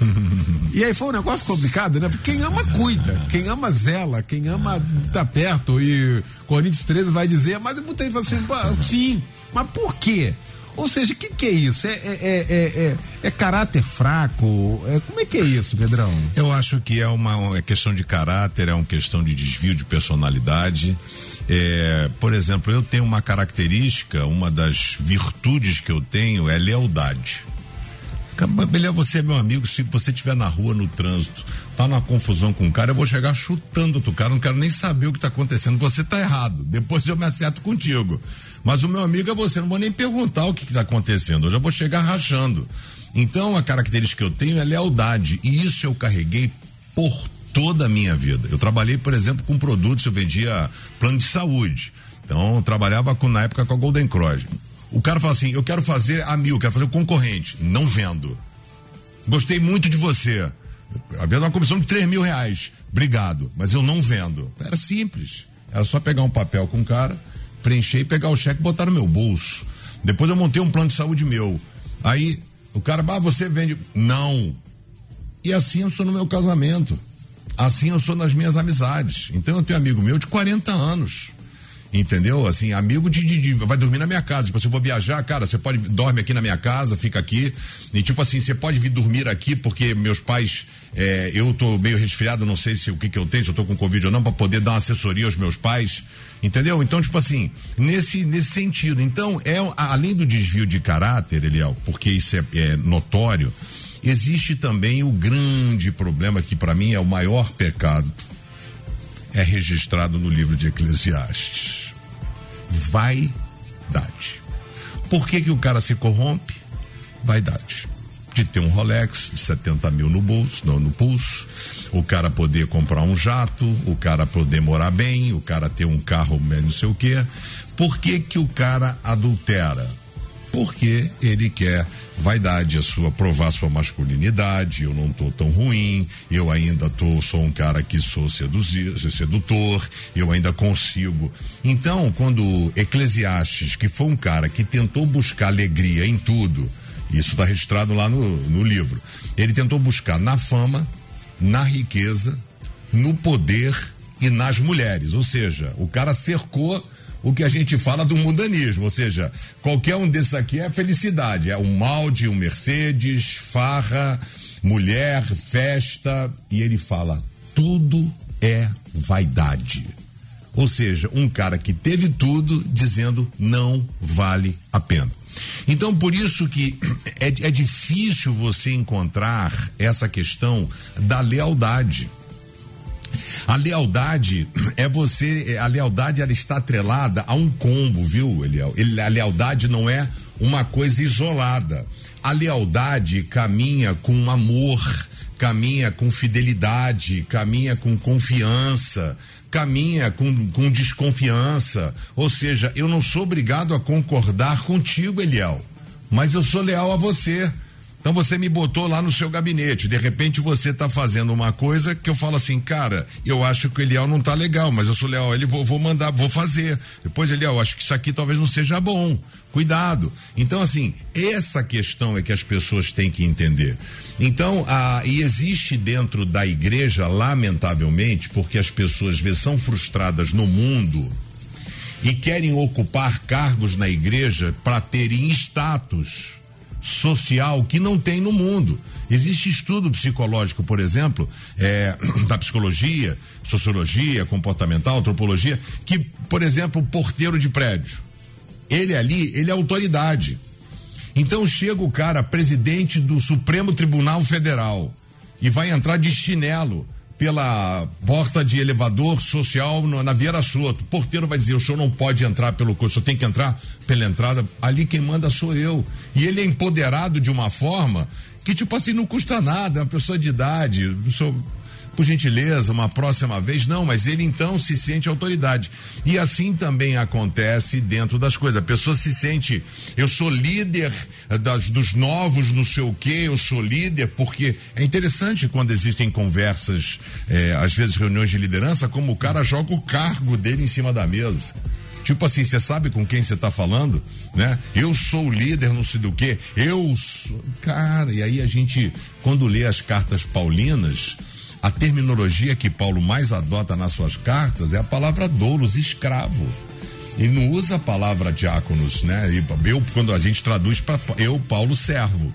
e aí foi um negócio complicado, né? Porque quem ama cuida, quem ama zela, quem ama tá perto. E Corinthians 13 vai dizer, mas muita gente fala assim, sim, mas por quê? Ou seja, o que, que é isso? É, é, é, é, caráter fraco? como é que é isso, Pedrão? Eu acho que é uma, questão de caráter, é uma questão de desvio de personalidade. por exemplo, eu tenho uma característica, uma das virtudes que eu tenho é lealdade. Melhor você é meu amigo, se você estiver na rua, no trânsito, tá numa confusão com um cara, eu vou chegar chutando outro cara, não quero nem saber o que está acontecendo. Você está errado. Depois eu me acerto contigo. Mas o meu amigo é você, não vou nem perguntar o que está acontecendo. Eu já vou chegar rachando. Então a característica que eu tenho é lealdade. E isso eu carreguei por toda a minha vida. Eu trabalhei, por exemplo, com produtos, eu vendia plano de saúde. Então, eu trabalhava com, na época com a Golden Cross. O cara fala assim: eu quero fazer a mil, quero fazer o concorrente. Não vendo. Gostei muito de você. Havia uma comissão de 3 mil reais. Obrigado. Mas eu não vendo. Era simples. Era só pegar um papel com o cara, preencher e pegar o cheque e botar no meu bolso. Depois eu montei um plano de saúde meu. Aí o cara, ah, você vende. Não. E assim eu sou no meu casamento. Assim eu sou nas minhas amizades. Então eu tenho um amigo meu de 40 anos. Entendeu? Assim, amigo de, de, de, vai dormir na minha casa. Tipo, se eu vou viajar, cara, você pode dorme aqui na minha casa, fica aqui. E tipo assim, você pode vir dormir aqui porque meus pais, é, eu tô meio resfriado, não sei se o que que eu tenho, se eu tô com covid ou não, para poder dar uma assessoria aos meus pais. Entendeu? Então, tipo assim, nesse nesse sentido. Então, é além do desvio de caráter, Eliel, porque isso é, é notório, existe também o grande problema que para mim é o maior pecado é registrado no livro de Eclesiastes vaidade. Por que, que o cara se corrompe? Vaidade. De ter um Rolex de 70 mil no bolso, não no pulso, o cara poder comprar um jato, o cara poder morar bem, o cara ter um carro não sei o quê. Por que, que o cara adultera? Porque ele quer vaidade, a sua provar sua masculinidade, eu não tô tão ruim, eu ainda tô, sou um cara que sou seduzir, sedutor, eu ainda consigo. Então, quando Eclesiastes, que foi um cara que tentou buscar alegria em tudo, isso está registrado lá no, no livro, ele tentou buscar na fama, na riqueza, no poder e nas mulheres, ou seja, o cara cercou o que a gente fala do mundanismo, ou seja, qualquer um desses aqui é felicidade, é um malde, um Mercedes, farra, mulher, festa, e ele fala, tudo é vaidade. Ou seja, um cara que teve tudo dizendo não vale a pena. Então, por isso que é, é difícil você encontrar essa questão da lealdade. A lealdade é você, a lealdade ela está atrelada a um combo, viu, Eliel? A lealdade não é uma coisa isolada. A lealdade caminha com amor, caminha com fidelidade, caminha com confiança, caminha com, com desconfiança. Ou seja, eu não sou obrigado a concordar contigo, Eliel, mas eu sou leal a você. Então você me botou lá no seu gabinete, de repente você está fazendo uma coisa que eu falo assim, cara, eu acho que o Eliel não tá legal, mas eu sou leal, ele vou, vou mandar, vou fazer. Depois, Eliel, acho que isso aqui talvez não seja bom. Cuidado. Então, assim, essa questão é que as pessoas têm que entender. Então, a, e existe dentro da igreja, lamentavelmente, porque as pessoas vezes são frustradas no mundo e querem ocupar cargos na igreja para terem status social que não tem no mundo. Existe estudo psicológico, por exemplo, é, da psicologia, sociologia, comportamental, antropologia, que, por exemplo, o porteiro de prédio, ele ali, ele é autoridade. Então chega o cara, presidente do Supremo Tribunal Federal, e vai entrar de chinelo pela porta de elevador social no, na Vieira Soto. O porteiro vai dizer: o senhor não pode entrar pelo curso, o senhor tem que entrar pela entrada. Ali quem manda sou eu. E ele é empoderado de uma forma que, tipo assim, não custa nada, é uma pessoa de idade. Sou, por gentileza, uma próxima vez. Não, mas ele então se sente autoridade. E assim também acontece dentro das coisas. A pessoa se sente, eu sou líder das, dos novos, não sei o quê, eu sou líder, porque é interessante quando existem conversas, eh, às vezes reuniões de liderança, como o cara joga o cargo dele em cima da mesa. Tipo assim, você sabe com quem você está falando, né? Eu sou o líder, não sei do que. Eu sou. Cara, e aí a gente, quando lê as cartas paulinas, a terminologia que Paulo mais adota nas suas cartas é a palavra doulos, escravo. Ele não usa a palavra diáconos, né? Eu, quando a gente traduz para eu, Paulo, servo.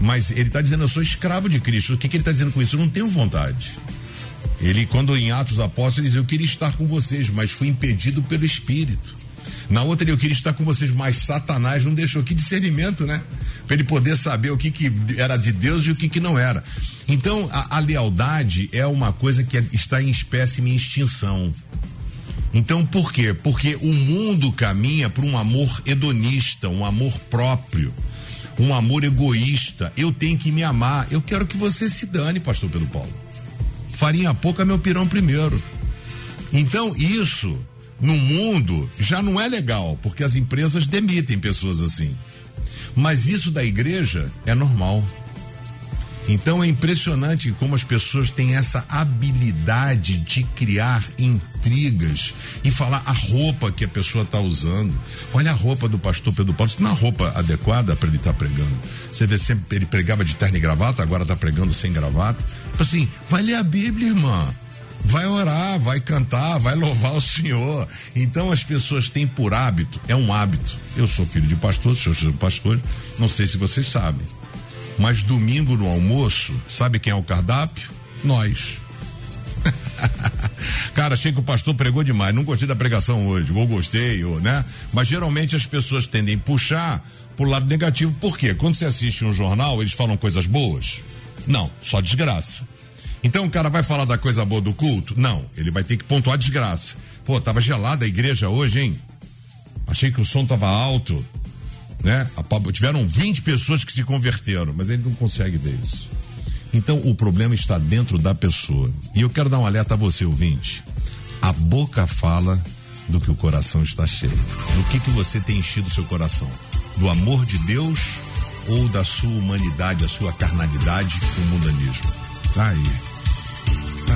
Mas ele está dizendo, eu sou escravo de Cristo. O que, que ele está dizendo com isso? Eu não tenho vontade. Ele, quando em Atos Apóstolos, ele diz: Eu queria estar com vocês, mas fui impedido pelo Espírito. Na outra, ele, eu queria estar com vocês, mas Satanás não deixou. Que discernimento, né? Para ele poder saber o que, que era de Deus e o que, que não era. Então, a, a lealdade é uma coisa que é, está em espécime em extinção. Então, por quê? Porque o mundo caminha para um amor hedonista, um amor próprio, um amor egoísta. Eu tenho que me amar. Eu quero que você se dane, pastor Pedro Paulo. Farinha pouca, meu pirão primeiro. Então, isso no mundo já não é legal, porque as empresas demitem pessoas assim. Mas isso da igreja é normal. Então é impressionante como as pessoas têm essa habilidade de criar intrigas e falar a roupa que a pessoa está usando. Olha a roupa do pastor Pedro Paulo, não é roupa adequada para ele estar tá pregando. Você vê sempre ele pregava de terno e gravata, agora está pregando sem gravata. Tipo assim, vai ler a Bíblia, irmã vai orar, vai cantar, vai louvar o Senhor. Então as pessoas têm por hábito, é um hábito. Eu sou filho de pastor, sou filho de pastor, não sei se vocês sabem. Mas domingo no almoço, sabe quem é o cardápio? Nós. Cara, achei que o pastor pregou demais. Não gostei da pregação hoje, ou gostei, ou, né? Mas geralmente as pessoas tendem a puxar pro lado negativo. Por quê? Quando você assiste um jornal, eles falam coisas boas? Não, só desgraça. Então o cara vai falar da coisa boa do culto? Não, ele vai ter que pontuar a desgraça. Pô, tava gelada a igreja hoje, hein? Achei que o som tava alto né? Tiveram 20 pessoas que se converteram, mas ele não consegue ver isso. Então o problema está dentro da pessoa. E eu quero dar um alerta a você, ouvinte. A boca fala do que o coração está cheio. Do que que você tem enchido o seu coração? Do amor de Deus ou da sua humanidade, a sua carnalidade, o mundanismo? Tá aí.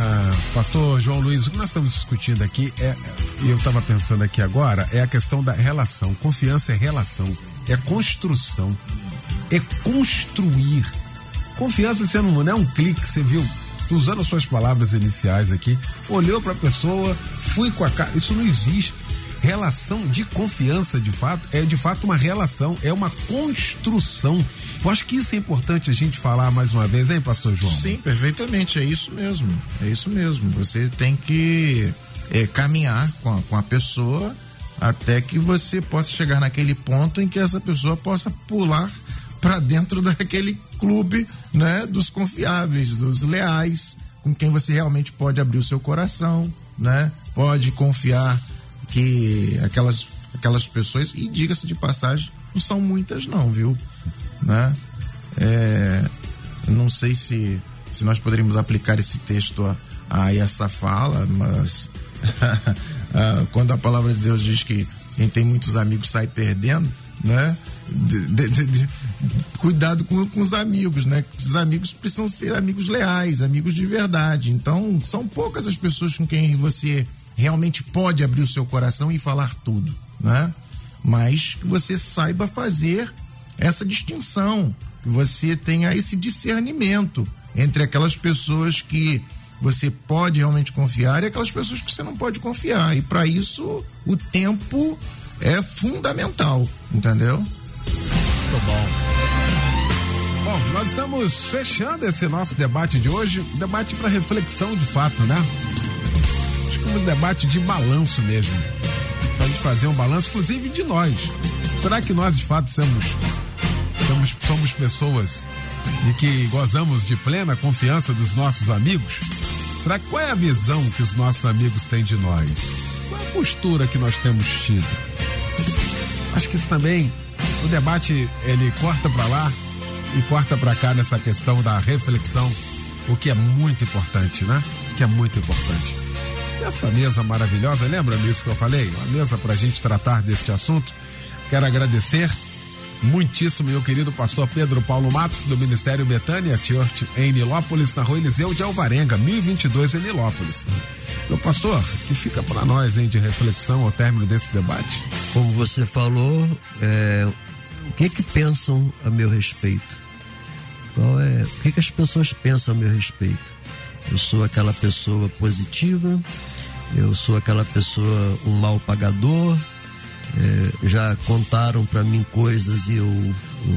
Ah, pastor João Luiz, o que nós estamos discutindo aqui é, e eu estava pensando aqui agora, é a questão da relação. Confiança é relação é construção, é construir. Confiança você não, não é um clique, você viu? Usando as suas palavras iniciais aqui, olhou para a pessoa, fui com a cara. Isso não existe. Relação de confiança, de fato, é de fato uma relação, é uma construção. Eu acho que isso é importante a gente falar mais uma vez, hein, Pastor João? Sim, perfeitamente. É isso mesmo. É isso mesmo. Você tem que é, caminhar com a, com a pessoa até que você possa chegar naquele ponto em que essa pessoa possa pular para dentro daquele clube, né, dos confiáveis, dos leais, com quem você realmente pode abrir o seu coração, né? Pode confiar que aquelas aquelas pessoas e diga-se de passagem, não são muitas não, viu? Né? É, não sei se se nós poderíamos aplicar esse texto a, a essa fala, mas quando a palavra de Deus diz que quem tem muitos amigos sai perdendo, né? De, de, de, cuidado com, com, os amigos, né? Os amigos precisam ser amigos leais, amigos de verdade. Então, são poucas as pessoas com quem você realmente pode abrir o seu coração e falar tudo, né? Mas que você saiba fazer essa distinção, que você tenha esse discernimento entre aquelas pessoas que você pode realmente confiar e aquelas pessoas que você não pode confiar. E para isso, o tempo é fundamental, entendeu? Muito bom. Bom, nós estamos fechando esse nosso debate de hoje, debate para reflexão de fato, né? É um debate de balanço mesmo. Para gente fazer um balanço, inclusive de nós. Será que nós de fato somos, somos, somos pessoas de que gozamos de plena confiança dos nossos amigos? Será qual é a visão que os nossos amigos têm de nós? Qual é a postura que nós temos tido? Acho que isso também, o debate ele corta para lá e corta para cá nessa questão da reflexão, o que é muito importante, né? O que é muito importante. Essa mesa maravilhosa, lembra disso que eu falei? Uma mesa para a gente tratar deste assunto. Quero agradecer muitíssimo meu querido pastor Pedro Paulo Matos, do Ministério Betânia Church, em Nilópolis, na rua Eliseu de Alvarenga, 1022 em Nilópolis. Meu pastor, que fica para nós hein, de reflexão ao término desse debate? Como você falou, é, o que que pensam a meu respeito? Qual é, o que que as pessoas pensam a meu respeito? Eu sou aquela pessoa positiva, eu sou aquela pessoa um mal pagador, é, já contaram para mim coisas e eu,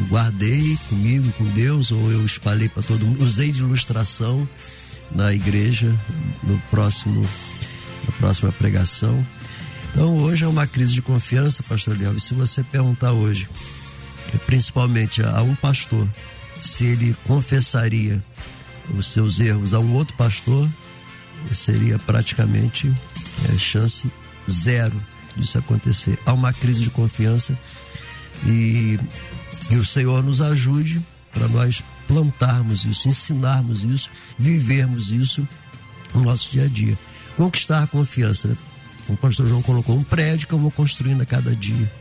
guardei comigo, com Deus, ou eu espalhei para todo mundo. Usei de ilustração na igreja no próximo, na próxima pregação. Então hoje é uma crise de confiança, pastor Léo. E se você perguntar hoje, principalmente a um pastor, se ele confessaria os seus erros a um outro pastor, seria praticamente é, chance zero disso acontecer. Há uma crise de confiança e, e o Senhor nos ajude para nós plantarmos isso, ensinarmos isso, vivermos isso no nosso dia a dia. Conquistar a confiança. Né? O pastor João colocou um prédio que eu vou construindo a cada dia.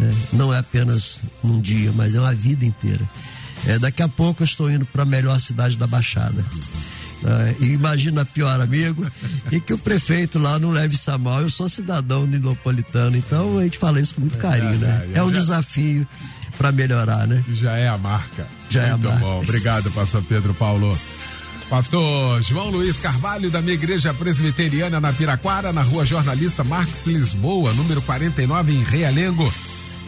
É, não é apenas um dia, mas é uma vida inteira. É, daqui a pouco eu estou indo para a melhor cidade da Baixada. É, imagina pior, amigo, e que o prefeito lá não leve isso a mal. Eu sou cidadão nilopolitano, então a gente fala isso com muito carinho, né? É um desafio para melhorar, né? Já é a marca. Já muito é a marca. bom. Obrigado, pastor Pedro Paulo. Pastor João Luiz Carvalho, da minha igreja presbiteriana na Piraquara, na rua Jornalista Marques Lisboa, número 49, em Realengo.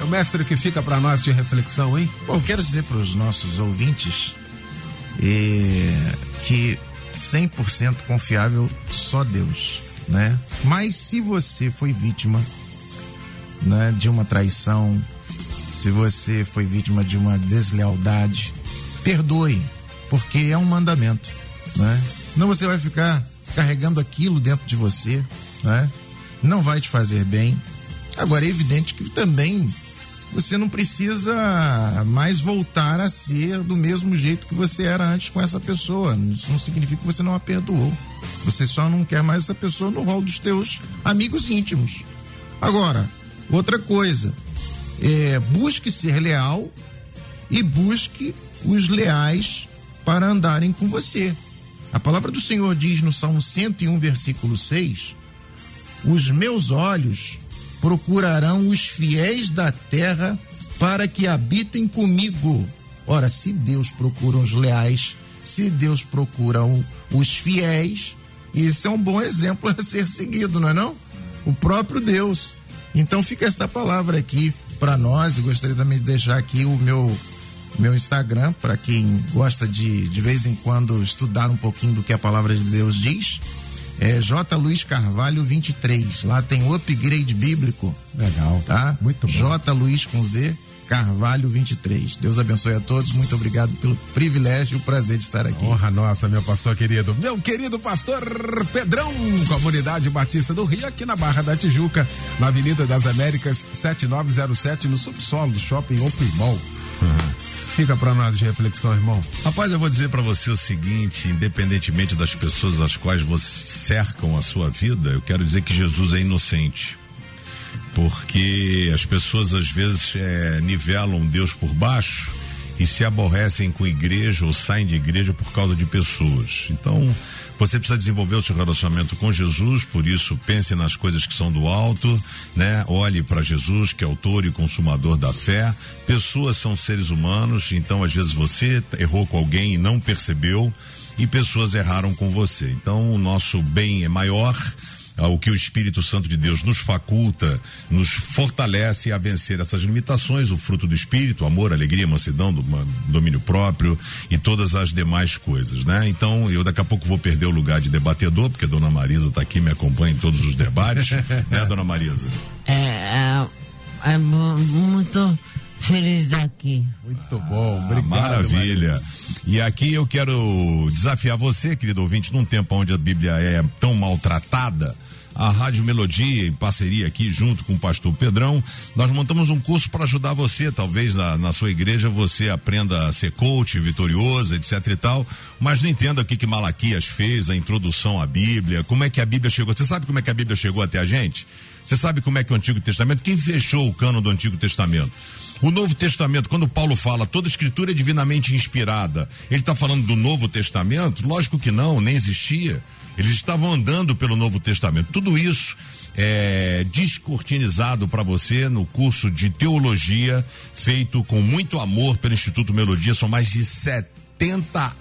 É o mestre que fica para nós de reflexão, hein? Bom, quero dizer para os nossos ouvintes é, que 100% confiável só Deus, né? Mas se você foi vítima, né, de uma traição, se você foi vítima de uma deslealdade, perdoe, porque é um mandamento, né? Não você vai ficar carregando aquilo dentro de você, né? Não vai te fazer bem. Agora é evidente que também você não precisa mais voltar a ser do mesmo jeito que você era antes com essa pessoa. Isso não significa que você não a perdoou. Você só não quer mais essa pessoa no rol dos teus amigos íntimos. Agora, outra coisa, é, busque ser leal e busque os leais para andarem com você. A palavra do Senhor diz no Salmo 101, versículo 6: Os meus olhos procurarão os fiéis da terra para que habitem comigo. Ora, se Deus procura os leais, se Deus procura os fiéis, isso é um bom exemplo a ser seguido, não é não? O próprio Deus. Então fica esta palavra aqui para nós. Eu gostaria também de deixar aqui o meu meu Instagram para quem gosta de de vez em quando estudar um pouquinho do que a palavra de Deus diz é J. Luiz Carvalho 23. Lá tem o upgrade bíblico. Legal. Tá? Muito bom. J. Luiz com Z. Carvalho 23. Deus abençoe a todos. Muito obrigado pelo privilégio e o prazer de estar aqui. Honra nossa, meu pastor querido. Meu querido pastor Pedrão, Comunidade Batista do Rio, aqui na Barra da Tijuca, na Avenida das Américas, 7907, no subsolo do Shopping Open Mall. Uhum. Fica para nós de reflexão, irmão. Rapaz, eu vou dizer para você o seguinte: independentemente das pessoas às quais você cercam a sua vida, eu quero dizer que Jesus é inocente porque as pessoas às vezes é, nivelam Deus por baixo e se aborrecem com igreja ou saem de igreja por causa de pessoas. Então, você precisa desenvolver o seu relacionamento com Jesus, por isso pense nas coisas que são do alto, né? Olhe para Jesus, que é autor e consumador da fé. Pessoas são seres humanos, então às vezes você errou com alguém e não percebeu, e pessoas erraram com você. Então, o nosso bem é maior ao que o Espírito Santo de Deus nos faculta, nos fortalece a vencer essas limitações, o fruto do Espírito, amor, alegria, mansidão, do, domínio próprio e todas as demais coisas, né? Então, eu daqui a pouco vou perder o lugar de debatedor, porque a dona Marisa está aqui, me acompanha em todos os debates, né, dona Marisa? É, é, é muito Feliz daqui. Muito bom, obrigado. Ah, maravilha. Maria. E aqui eu quero desafiar você, querido ouvinte, num tempo onde a Bíblia é tão maltratada a Rádio Melodia, em parceria aqui junto com o pastor Pedrão, nós montamos um curso para ajudar você, talvez na, na, sua igreja você aprenda a ser coach, vitorioso, etc e tal, mas não entenda o que que Malaquias fez, a introdução à Bíblia, como é que a Bíblia chegou. Você sabe como é que a Bíblia chegou até a gente? Você sabe como é que o Antigo Testamento, quem fechou o cano do Antigo Testamento? O Novo Testamento, quando Paulo fala toda escritura é divinamente inspirada, ele está falando do Novo Testamento? Lógico que não, nem existia. Eles estavam andando pelo Novo Testamento. Tudo isso é descortinizado para você no curso de teologia feito com muito amor pelo Instituto Melodia. São mais de 70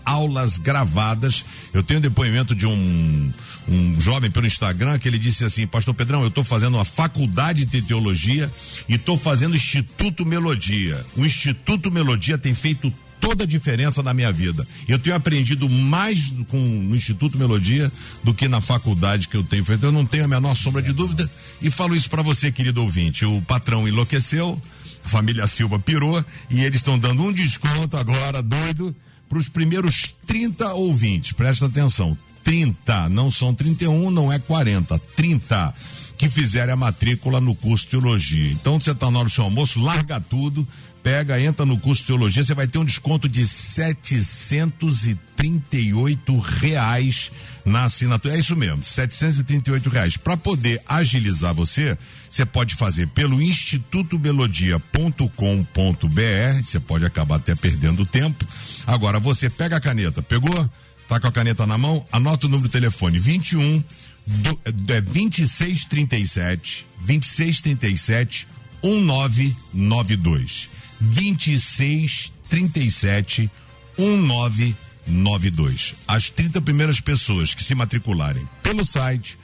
aulas gravadas. Eu tenho depoimento de um, um jovem pelo Instagram que ele disse assim: Pastor Pedrão, eu estou fazendo uma faculdade de teologia e estou fazendo Instituto Melodia. O Instituto Melodia tem feito toda a diferença na minha vida. Eu tenho aprendido mais com o Instituto Melodia do que na faculdade que eu tenho feito. Eu não tenho a menor sombra de dúvida e falo isso para você, querido ouvinte. O patrão enlouqueceu, a família Silva pirou e eles estão dando um desconto agora, doido, para os primeiros 30 ouvintes. Presta atenção. 30, não são 31, não é 40, 30 que fizerem a matrícula no curso de teologia. Então você está na hora do seu almoço, larga tudo, pega, entra no curso de teologia, você vai ter um desconto de 738 reais na assinatura. É isso mesmo, 738 reais. Para poder agilizar você, você pode fazer pelo institutomelodia.com.br, você pode acabar até perdendo tempo. Agora você pega a caneta, pegou? Tá com a caneta na mão? Anota o número do telefone 21 do, é 2637 2637 1992. 26 37 1992. As 30 primeiras pessoas que se matricularem pelo site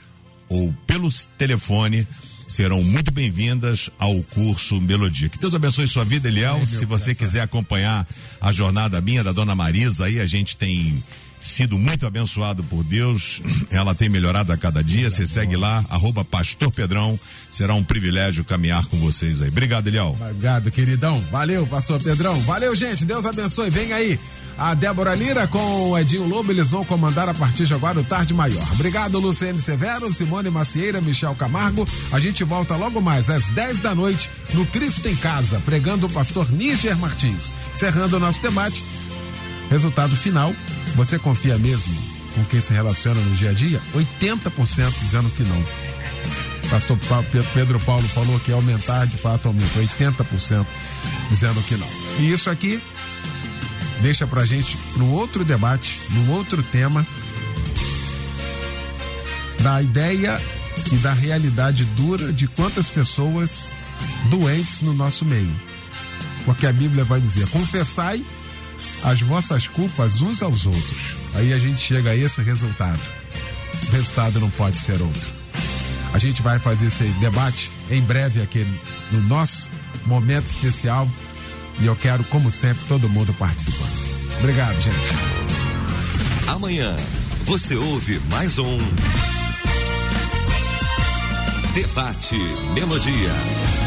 ou pelo telefone serão muito bem-vindas ao curso Melodia. Que Deus abençoe sua vida, Eliel. Se você quiser acompanhar a jornada minha da dona Marisa, aí a gente tem sido muito abençoado por Deus. Ela tem melhorado a cada dia. Você segue lá, arroba Pastor Pedrão. Será um privilégio caminhar com vocês aí. Obrigado, Eliel. Obrigado, queridão. Valeu, Pastor Pedrão. Valeu, gente. Deus abençoe. Vem aí. A Débora Lira com o Edinho Lobo, eles vão comandar a partir de agora o Tarde Maior. Obrigado, Luciene Severo, Simone Macieira, Michel Camargo. A gente volta logo mais às 10 da noite no Cristo em Casa, pregando o pastor Níger Martins. Encerrando o nosso debate. Resultado final você confia mesmo com quem se relaciona no dia a dia? 80% dizendo que não. Pastor Pedro Paulo falou que aumentar, de fato aumenta. 80% dizendo que não. E isso aqui deixa pra gente no outro debate, no outro tema, da ideia e da realidade dura de quantas pessoas doentes no nosso meio. Porque a Bíblia vai dizer: confessai as vossas culpas uns aos outros. Aí a gente chega a esse resultado. O resultado não pode ser outro. A gente vai fazer esse debate em breve aqui no nosso momento especial e eu quero, como sempre, todo mundo participando. Obrigado, gente. Amanhã você ouve mais um Debate Melodia.